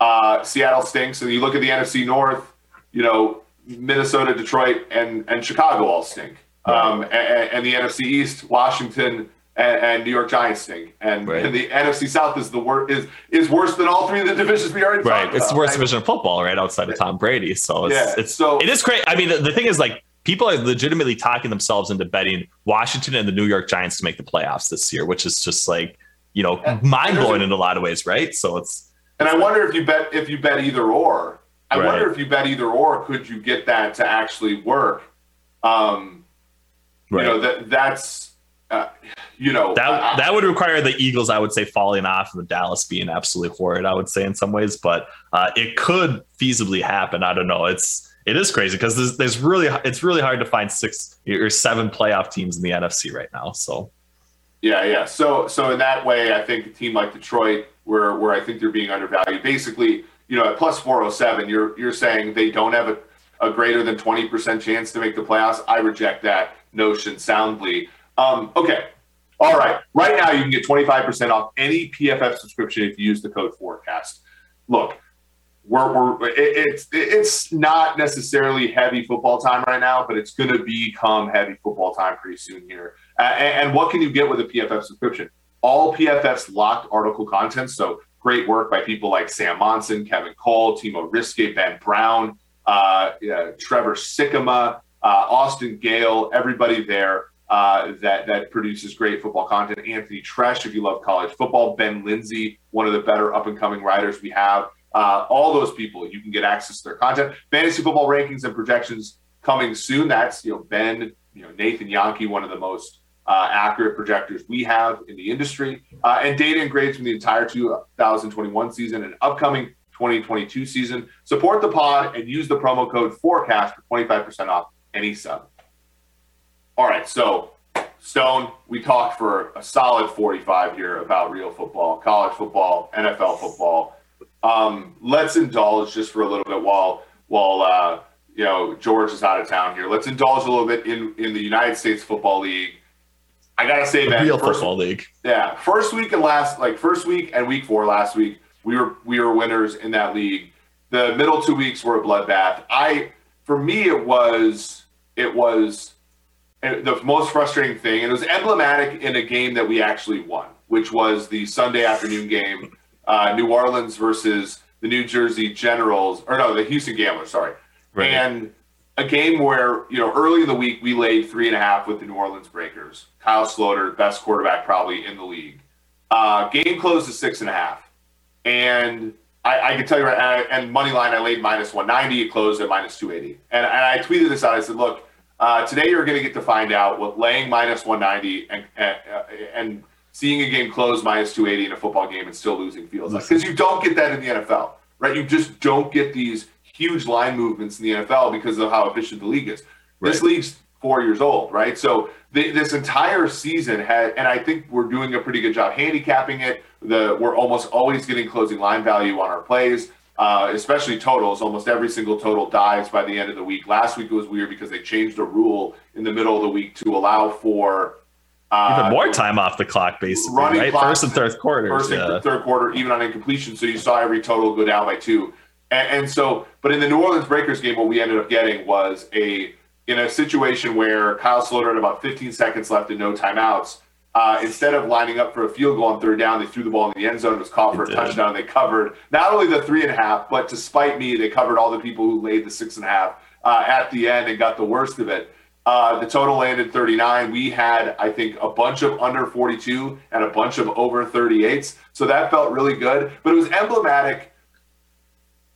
Uh, Seattle stinks, and you look at the NFC North. You know, Minnesota, Detroit, and and Chicago all stink. Um, and, and, the NFC East, Washington and, and New York Giants thing, and, right. and, the NFC South is the worst is is worse than all three of the divisions we already right. It's the worst division of football, right outside of Tom Brady. So it's yeah, it's so it is crazy. I mean, the, the thing is like people are legitimately talking themselves into betting Washington and the New York Giants to make the playoffs this year, which is just like you know mind blowing in a lot of ways, right? So it's and I wonder if you bet if you bet either or. I right. wonder if you bet either or, could you get that to actually work? Um, Right. You know that that's uh, you know that I, that would require the Eagles, I would say, falling off and the Dallas being absolutely horrid. I would say in some ways, but uh, it could feasibly happen. I don't know. It's it is crazy because there's, there's really it's really hard to find six or seven playoff teams in the NFC right now. So yeah, yeah. So so in that way, I think a team like Detroit, where where I think they're being undervalued, basically, you know, at plus four oh seven, you're you're saying they don't have a, a greater than twenty percent chance to make the playoffs. I reject that notion soundly. Um, okay. All right. Right now, you can get 25% off any PFF subscription if you use the code forecast. Look, we're, we're it, it's it's not necessarily heavy football time right now, but it's going to become heavy football time pretty soon here. Uh, and, what can you get with a PFF subscription? All PFF's locked article content. So great work by people like Sam Monson, Kevin Cole, Timo Riske, Ben Brown, uh, Trevor Sikkema, uh, Austin Gale, everybody there uh, that that produces great football content. Anthony Treash, if you love college football, Ben Linsey, one of the better up and coming writers we have. Uh, all those people, you can get access to their content. Fantasy football rankings and projections coming soon. That's you know Ben, you know Nathan Jahnke, one of the most uh, accurate projectors we have in the industry, uh, and data and grades from the entire 2021 season and upcoming 2022 season. Support the pod and use the promo code forecast for 25% off any sub. All right, so Stone, we talked for a solid 45 here about real football, college football, NFL football. Um, let's indulge just for a little bit while while uh, you know George is out of town here. Let's indulge a little bit in in the United States Football League. I gotta say, man, real first, football league. Yeah, first week and last, like first week and week four last week, we were we were winners in that league. The middle two weeks were a bloodbath. I, for me, it was it was the most frustrating thing, and it was emblematic in a game that we actually won, which was the Sunday afternoon game, uh, New Orleans versus the New Jersey Generals, or no, the Houston Gamblers. Sorry, right. and a game where you know early in the week we laid three and a half with the New Orleans Breakers. Kyle Sloter, best quarterback probably in the league. Uh, game closed to six and a half, and I, I can tell you right. And money line, I laid minus one ninety. It closed at minus two eighty, and, and I tweeted this out. I said, look. Uh, today you're going to get to find out what laying minus 190 and, and, and seeing a game close minus 280 in a football game and still losing feels like because you don't get that in the NFL, right? You just don't get these huge line movements in the NFL because of how efficient the league is. Right. This league's four years old, right? So the, this entire season had, and I think we're doing a pretty good job handicapping it. The we're almost always getting closing line value on our plays. Uh, especially totals. Almost every single total dives by the end of the week. Last week it was weird because they changed a rule in the middle of the week to allow for uh, even more time off the clock, basically, right? First and third quarter. First yeah. and third quarter, even on incompletion. So you saw every total go down by two. And, and, so, but in the New Orleans Breakers game, what we ended up getting was a in a situation where Kyle Sloter had about 15 seconds left and no timeouts. Uh, instead of lining up for a field goal on third down, they threw the ball in the end zone. It was caught for a touchdown. They covered not only the three and a half, but to spite me, they covered all the people who laid the six and a half uh, at the end and got the worst of it. Uh, the total landed 39. We had, I think, a bunch of under 42 and a bunch of over 38s. So that felt really good. But it was emblematic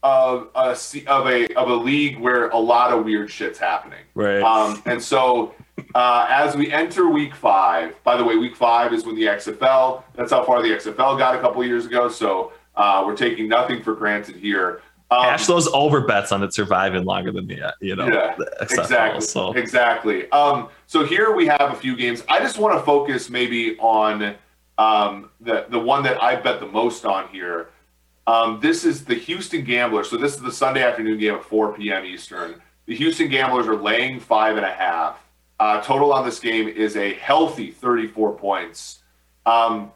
of a of a of a league where a lot of weird shit's happening. Right. Um, and so uh, as we enter week five, by the way, week five is when the XFL. That's how far the XFL got a couple years ago. So uh, we're taking nothing for granted here. Um, Cash those over bets on it surviving longer than the you know yeah, XFL, exactly so. exactly. Um, so here we have a few games. I just want to focus maybe on um, the the one that I bet the most on here. Um, this is the Houston Gamblers. So this is the Sunday afternoon game at 4 p.m. Eastern. The Houston Gamblers are laying five and a half. Uh, total on this game is a healthy 34 points. Um,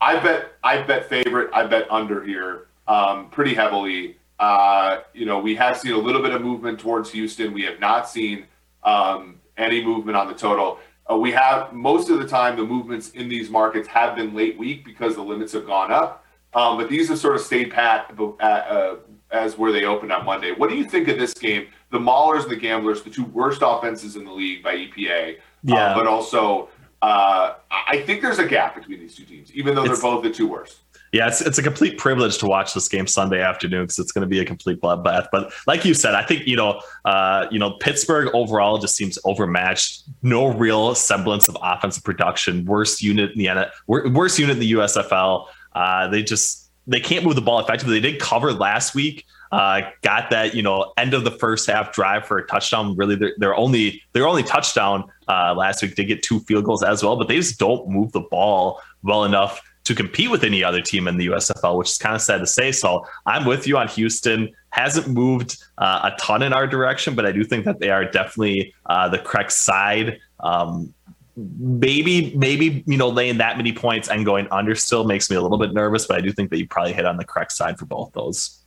I bet I bet favorite. I bet under here um, pretty heavily. Uh, you know, we have seen a little bit of movement towards Houston. We have not seen um, any movement on the total. Uh, we have most of the time the movements in these markets have been late week because the limits have gone up. Um, but these have sort of stayed pat uh, as where they opened on Monday. What do you think of this game? The Maulers and the Gamblers, the two worst offenses in the league by EPA. Uh, yeah. but also, uh, I think there's a gap between these two teams, even though they're both the two worst yeah, it's it's a complete privilege to watch this game Sunday afternoon because it's going to be a complete bloodbath. But like you said, I think you know, uh, you know, Pittsburgh overall just seems overmatched. No real semblance of offensive production. Worst unit in the worst unit in the USFL. Uh, they just they can't move the ball effectively. They did cover last week. Uh, got that you know end of the first half drive for a touchdown. Really, their, their only their only touchdown uh, last week. They get two field goals as well, but they just don't move the ball well enough to compete with any other team in the USFL, which is kind of sad to say. So I'm with you on Houston. Hasn't moved uh, a ton in our direction, but I do think that they are definitely uh, the correct side. Um, maybe, maybe you know, laying that many points and going under still makes me a little bit nervous, but I do think that you probably hit on the correct side for both those.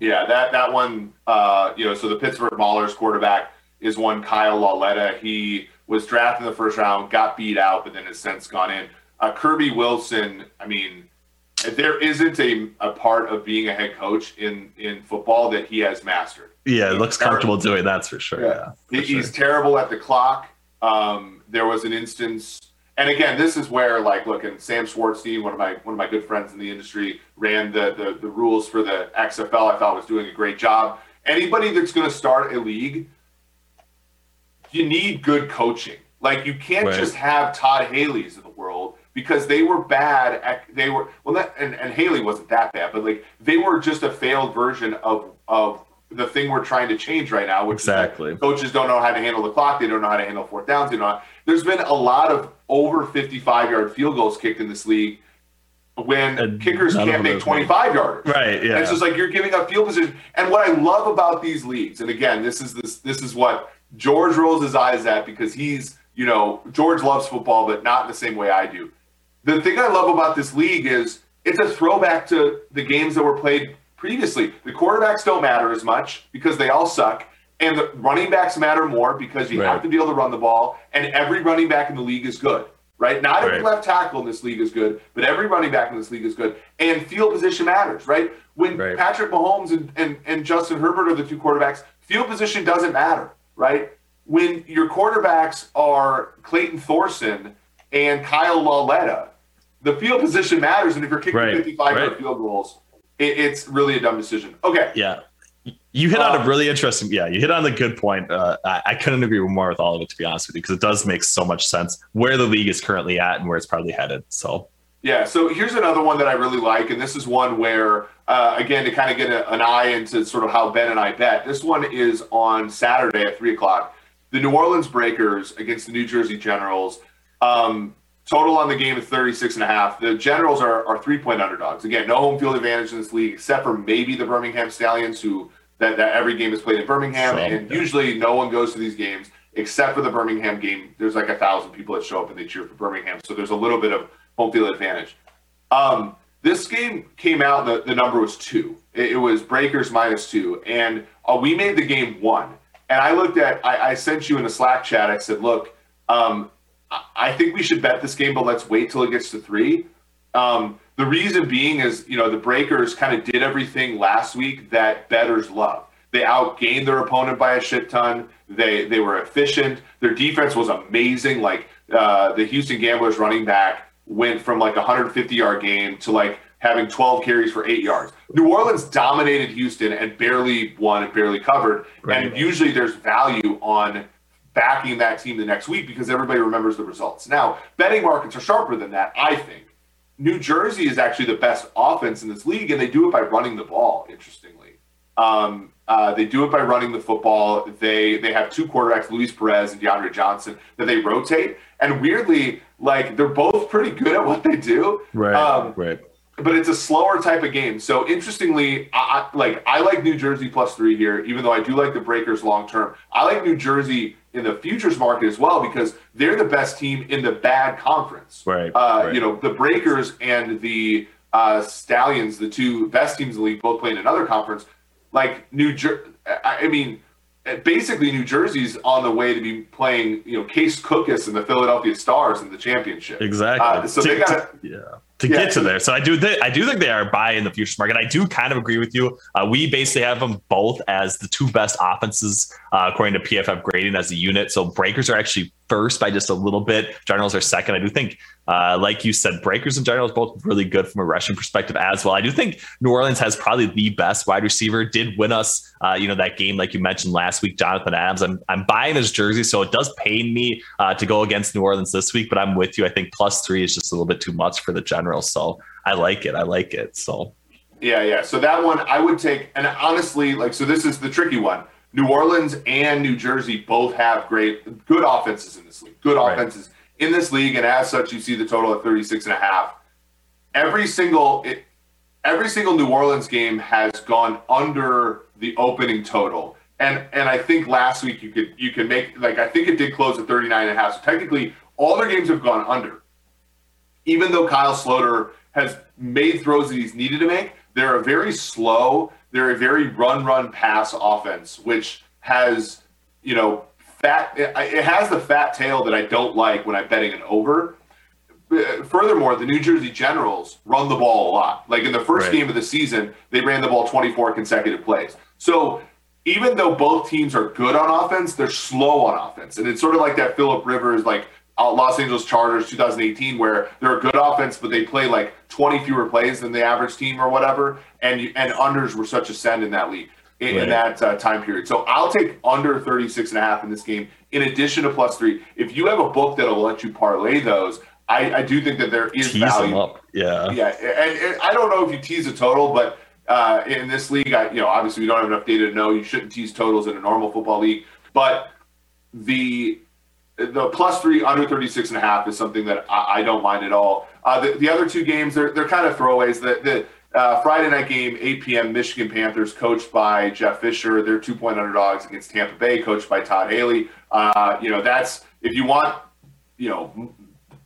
Yeah, that that one, uh, you know, so the Pittsburgh Maulers quarterback is one Kyle Lauletta. He was drafted in the first round, got beat out, but then has since gone in uh, Kirby Wilson, I mean, there isn't a, a part of being a head coach in, in football that he has mastered. Yeah, it looks terrible. comfortable doing that's for sure. Yeah, yeah for he's sure. terrible at the clock. Um, there was an instance, and again, this is where like, look, and Sam Schwartzstein, one of my one of my good friends in the industry, ran the the, the rules for the XFL. I thought was doing a great job. Anybody that's going to start a league you need good coaching. Like you can't Right. just have Todd Haley's of the world because they were bad at they were well that, and, and Haley wasn't that bad, but like they were just a failed version of of the thing we're trying to change right now, which Exactly. coaches don't know how to handle the clock, they don't know how to handle fourth downs, they don't know. There's been a lot of over 55 yard field goals kicked in this league when And kickers can't make 25 yarders. Right. Yeah. And it's just like you're giving up field position. And what I love about these leagues, and again, this is this this is what George rolls his eyes at because he's, you know, George loves football, but not in the same way I do. The thing I love about this league is it's a throwback to the games that were played previously. The quarterbacks don't matter as much because they all suck. And the running backs matter more because you have to be able to run the ball, and every running back in the league is good, right? Not every Right. left tackle in this league is good, but every running back in this league is good. And field position matters, right? When Right. Patrick Mahomes and, and, and Justin Herbert are the two quarterbacks, field position doesn't matter, right? When your quarterbacks are Clayton Thorson and Kyle Lauletta, the field position matters. And if you're kicking 55 yard right. field goals, it, it's really a dumb decision. Okay. Yeah. You hit on a really interesting, yeah. You hit on the good point. Uh, I, I couldn't agree more with all of it, to be honest with you, because it does make so much sense where the league is currently at and where it's probably headed. So, Yeah, so here's another one that I really like, and this is one where, uh, again, to kind of get a, an eye into sort of how Ben and I bet. This one is on Saturday at three o'clock. The New Orleans Breakers against the New Jersey Generals. Um, total on the game is 36 and a half. The Generals are, are three point underdogs. Again, no home field advantage in this league, except for maybe the Birmingham Stallions, who that, that every game is played in Birmingham, So, and usually no one goes to these games except for the Birmingham game. There's like a thousand people that show up and they cheer for Birmingham, so there's a little bit of home field advantage. Um, this game came out, the, the number was two. It, it was Breakers minus two, and uh, we made the game one. And I looked at, I, I sent you in a Slack chat. I said, look, um, I, I think we should bet this game, but let's wait till it gets to three. Um, the reason being is, you know, the Breakers kind of did everything last week that bettors love. They outgained their opponent by a shit ton. They they were efficient. Their defense was amazing. Like uh, the Houston Gamblers running back went from like a 150 yard game to like having 12 carries for eight yards. New Orleans dominated Houston and barely won and barely covered. Right. And usually there's value on backing that team the next week because everybody remembers the results. Now, betting markets are sharper than that, I think. New Jersey is actually the best offense in this league, and they do it by running the ball. Interestingly, um, uh, they do it by running the football. They they have two quarterbacks, Luis Perez and DeAndre Johnson, that they rotate. And weirdly, like they're both pretty good at what they do. Um, right. but it's a slower type of game. So interestingly, I, I like I like New Jersey plus three here, even though I do like the Breakers long term. I like New Jersey in the futures market as well because they're the best team in the bad conference. Right, Uh, right. You know, the Breakers and the uh, Stallions, the two best teams in the league, both play in another conference. Like New Jersey, I mean, basically New Jersey's on the way to be playing, you know, Case Cookus and the Philadelphia Stars in the championship. Exactly. Uh, so they got yeah. To Yeah. get to there, so I do. Th- I do think they are buy in the futures market. I do kind of agree with you. Uh, we basically have them both as the two best offenses uh, according to PFF grading as a unit. So Breakers are actually first by just a little bit. Generals are second. I do think, uh, like you said, Breakers and Generals both really good from a rushing perspective as well. I do think New Orleans has probably the best wide receiver. Did win us, uh, you know, that game like you mentioned last week, Jonathan Adams. I'm I'm buying his jersey, so it does pain me uh, to go against New Orleans this week. But I'm with you. I think plus three is just a little bit too much for the Generals. So I like it. I like it. So Yeah, yeah. So that one I would take, and honestly, like, so this is the tricky one. New Orleans and New Jersey both have great, good offenses in this league. Good Right. offenses in this league, and as such, you see the total at 36 and a half. Every single, it, every single New Orleans game has gone under the opening total. And and I think last week you could you can make like I think it did close at 39 and a half. So technically all their games have gone under even though Kyle Sloter has made throws that he's needed to make, they're a very slow, they're a very run, run, pass offense, which has, you know, fat, it has the fat tail that I don't like when I'm betting an over. Furthermore, the New Jersey Generals run the ball a lot. Like in the first Right. game of the season, they ran the ball 24 consecutive plays. So even though both teams are good on offense, they're slow on offense. And it's sort of like that Philip Rivers, like uh, Los Angeles Chargers 2018, where they're a good offense, but they play like 20 fewer plays than the average team or whatever. And you, and unders were such a send in that league. in, right. in that uh, time period. So I'll take under 36 and a half in this game in addition to plus three. If you have a book that'll let you parlay those, I, I do think that there is tease value. Them up. Yeah. Yeah. And, and, I don't know if you tease a total, but uh, in this league, I, you know, obviously we don't have enough data to know you shouldn't tease totals in a normal football league, but the the plus three under 36 and a half is something that I, I don't mind at all. Uh, the, the other two games, they're, they're kind of throwaways. The, the uh, Friday night game, 8 p.m., Michigan Panthers, coached by Jeff Fisher. They're two point underdogs against Tampa Bay, coached by Todd Haley. Uh, you know, that's if you want, you know,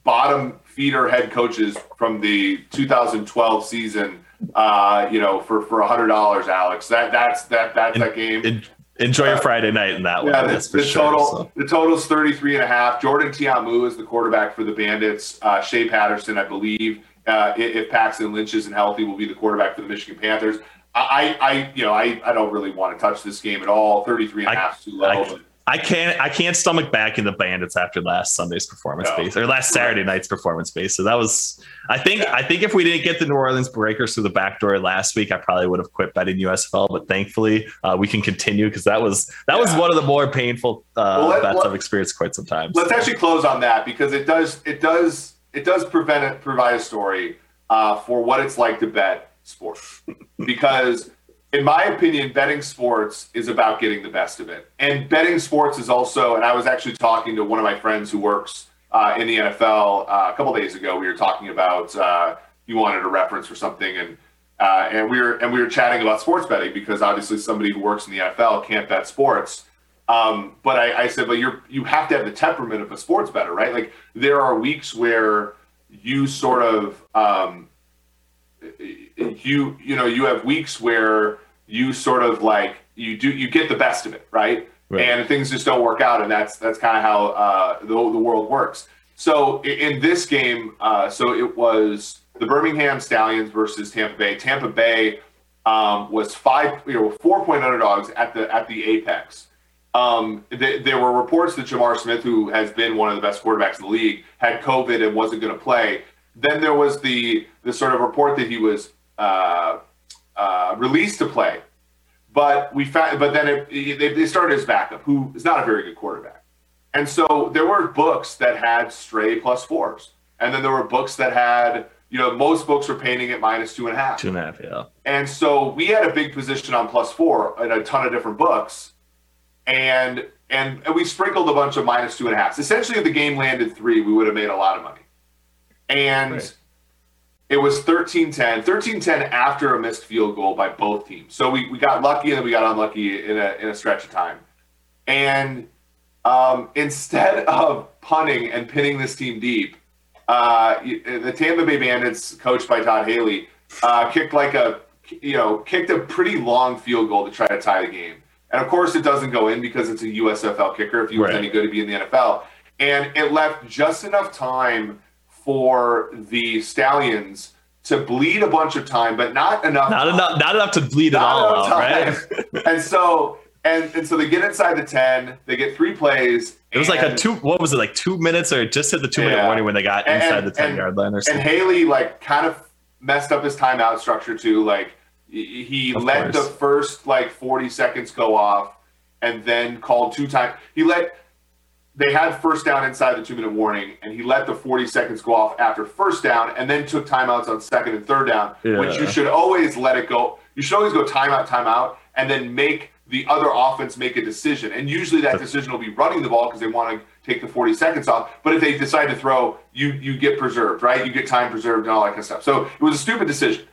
bottom feeder head coaches from the 2012 season, uh, you know, for for a hundred dollars, Alex. That that's that that's that game. Enjoy your uh, Friday night in that yeah, one. the, the sure, total so. the total is 33 and a half. Jordan Ta'amu is the quarterback for the Bandits. Uh, Shea Patterson, I believe, uh, if Paxton Lynch isn't healthy, will be the quarterback for the Michigan Panthers. I, I, you know, I, I don't really want to touch this game at all. 33 and a half too low. I, I can't I can't stomach back in the bandits after last Sunday's performance no. base or last Saturday night's performance base. So that was I think yeah. I think if we didn't get the New Orleans Breakers through the back door last week, I probably would have quit betting USFL. But thankfully, uh, we can continue because that was that yeah. was one of the more painful uh, well, let, bets let, I've experienced quite some time. Let's actually close on that because it does it does it does prevent it provide a story uh, for what it's like to bet sports *laughs* because in my opinion, betting sports is about getting the best of it. And betting sports is also, and I was actually talking to one of my friends who works uh, in the NFL uh, a couple days ago. We were talking about uh, he wanted a reference for something, and uh, and we were and we were chatting about sports betting because obviously somebody who works in the NFL can't bet sports. Um, but I, I said, but you're you have to have the temperament of a sports better, right? Like there are weeks where you sort of um, you you know you have weeks where you sort of like you do you get the best of it, right? right. And things just don't work out, and that's that's kind of how uh, the the world works. So in this game, uh, so it was the Birmingham Stallions versus Tampa Bay. Tampa Bay um, was five, you know, four point underdogs at the at the apex. Um, th- there were reports that J'Mar Smith, who has been one of the best quarterbacks in the league, had COVID and wasn't going to play. Then there was the the sort of report that he was uh, uh, released to play, but we found, but then it, they, they started as backup, who is not a very good quarterback, and so there were books that had stray plus fours, and then there were books that had you know most books were painting at minus two and a half, two and a half, yeah, and so we had a big position on plus four in a ton of different books, and and, and we sprinkled a bunch of minus two and a half. Essentially, if the game landed three, we would have made a lot of money, and. Right it was 13-10 13-10 after a missed field goal by both teams. So we, we got lucky and then we got unlucky in a, in a stretch of time. And um, instead *laughs* of punting and pinning this team deep uh, the tampa bay bandits coached by todd haley uh, kicked like a you know kicked a pretty long field goal to try to tie the game. And of course it doesn't go in because it's a usfl kicker if he was right. any good to be in the nfl and it left just enough time for the Stallions to bleed a bunch of time, but not enough. Not time. enough. Not enough to bleed not at all, right? *laughs* and so and and so they get inside the ten. They get three plays. It was and, like a two. What was it like? Two minutes or just hit the two yeah. minute warning when they got inside and, the ten yard line or something. And Haley like kind of messed up his timeout structure too. Like he of let course. the first like forty seconds go off, and then called two times. He let they had first down inside the two minute warning, and he let the 40 seconds go off after first down, and then took timeouts on second and third down, yeah. which you should always let it go. You should always go timeout, timeout, and then make the other offense make a decision. And usually that decision will be running the ball because they want to take the 40 seconds off. But if they decide to throw, you you get preserved, right? You get time preserved and all that kind of stuff. So it was a stupid decision.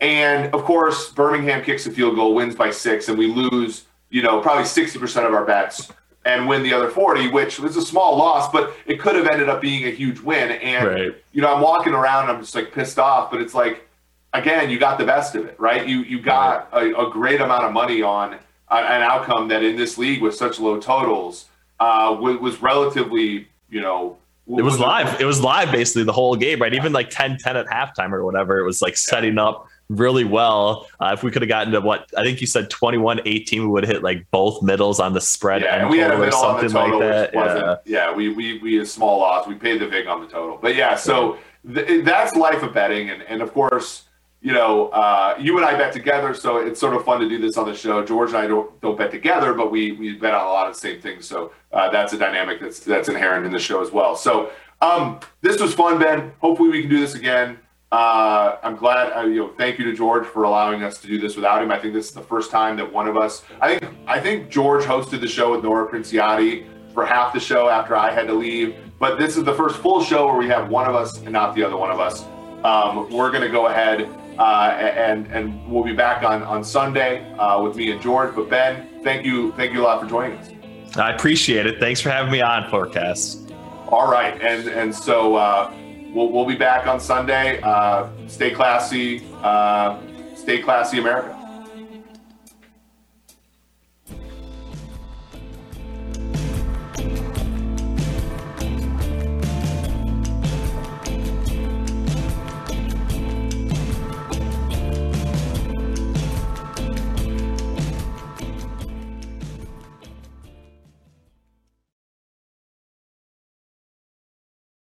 And of course, Birmingham kicks a field goal, wins by six, and we lose, you know, probably 60% of our bets and win the other 40, which was a small loss, but it could have ended up being a huge win. And, right. you know, I'm walking around, I'm just like pissed off, but it's like, again, you got the best of it, right? You, you got right. a, a, great amount of money on an outcome that in this league with such low totals uh, was, was relatively, you know, it was, was live. It was live basically the whole game, right? Even like 10 10 at halftime or whatever. It was like setting up really well. Uh, if we could have gotten to what I think you said 21 18, we would have hit like both middles on the spread yeah, and we had a middle something total, like that. Yeah. yeah, we, we, we had small loss. We paid the VIG on the total. But yeah, so th- that's life of betting. And, and of course, you know, uh, you and I bet together, so it's sort of fun to do this on the show. George and I don't don't bet together, but we we bet on a lot of the same things. So uh, that's a dynamic that's that's inherent in the show as well. So um, this was fun, Ben. Hopefully we can do this again. Uh, I'm glad. Uh, you know, thank you to George for allowing us to do this without him. I think this is the first time that one of us. I think I think George hosted the show with Nora Princiotti for half the show after I had to leave. But this is the first full show where we have one of us and not the other one of us. Um, we're going to go ahead uh, and and we'll be back on on Sunday uh, with me and George. But Ben, thank you, thank you a lot for joining us. I appreciate it. Thanks for having me on, Forecast. All right, and and so uh, we'll we'll be back on Sunday. Uh, stay classy, uh, stay classy, America.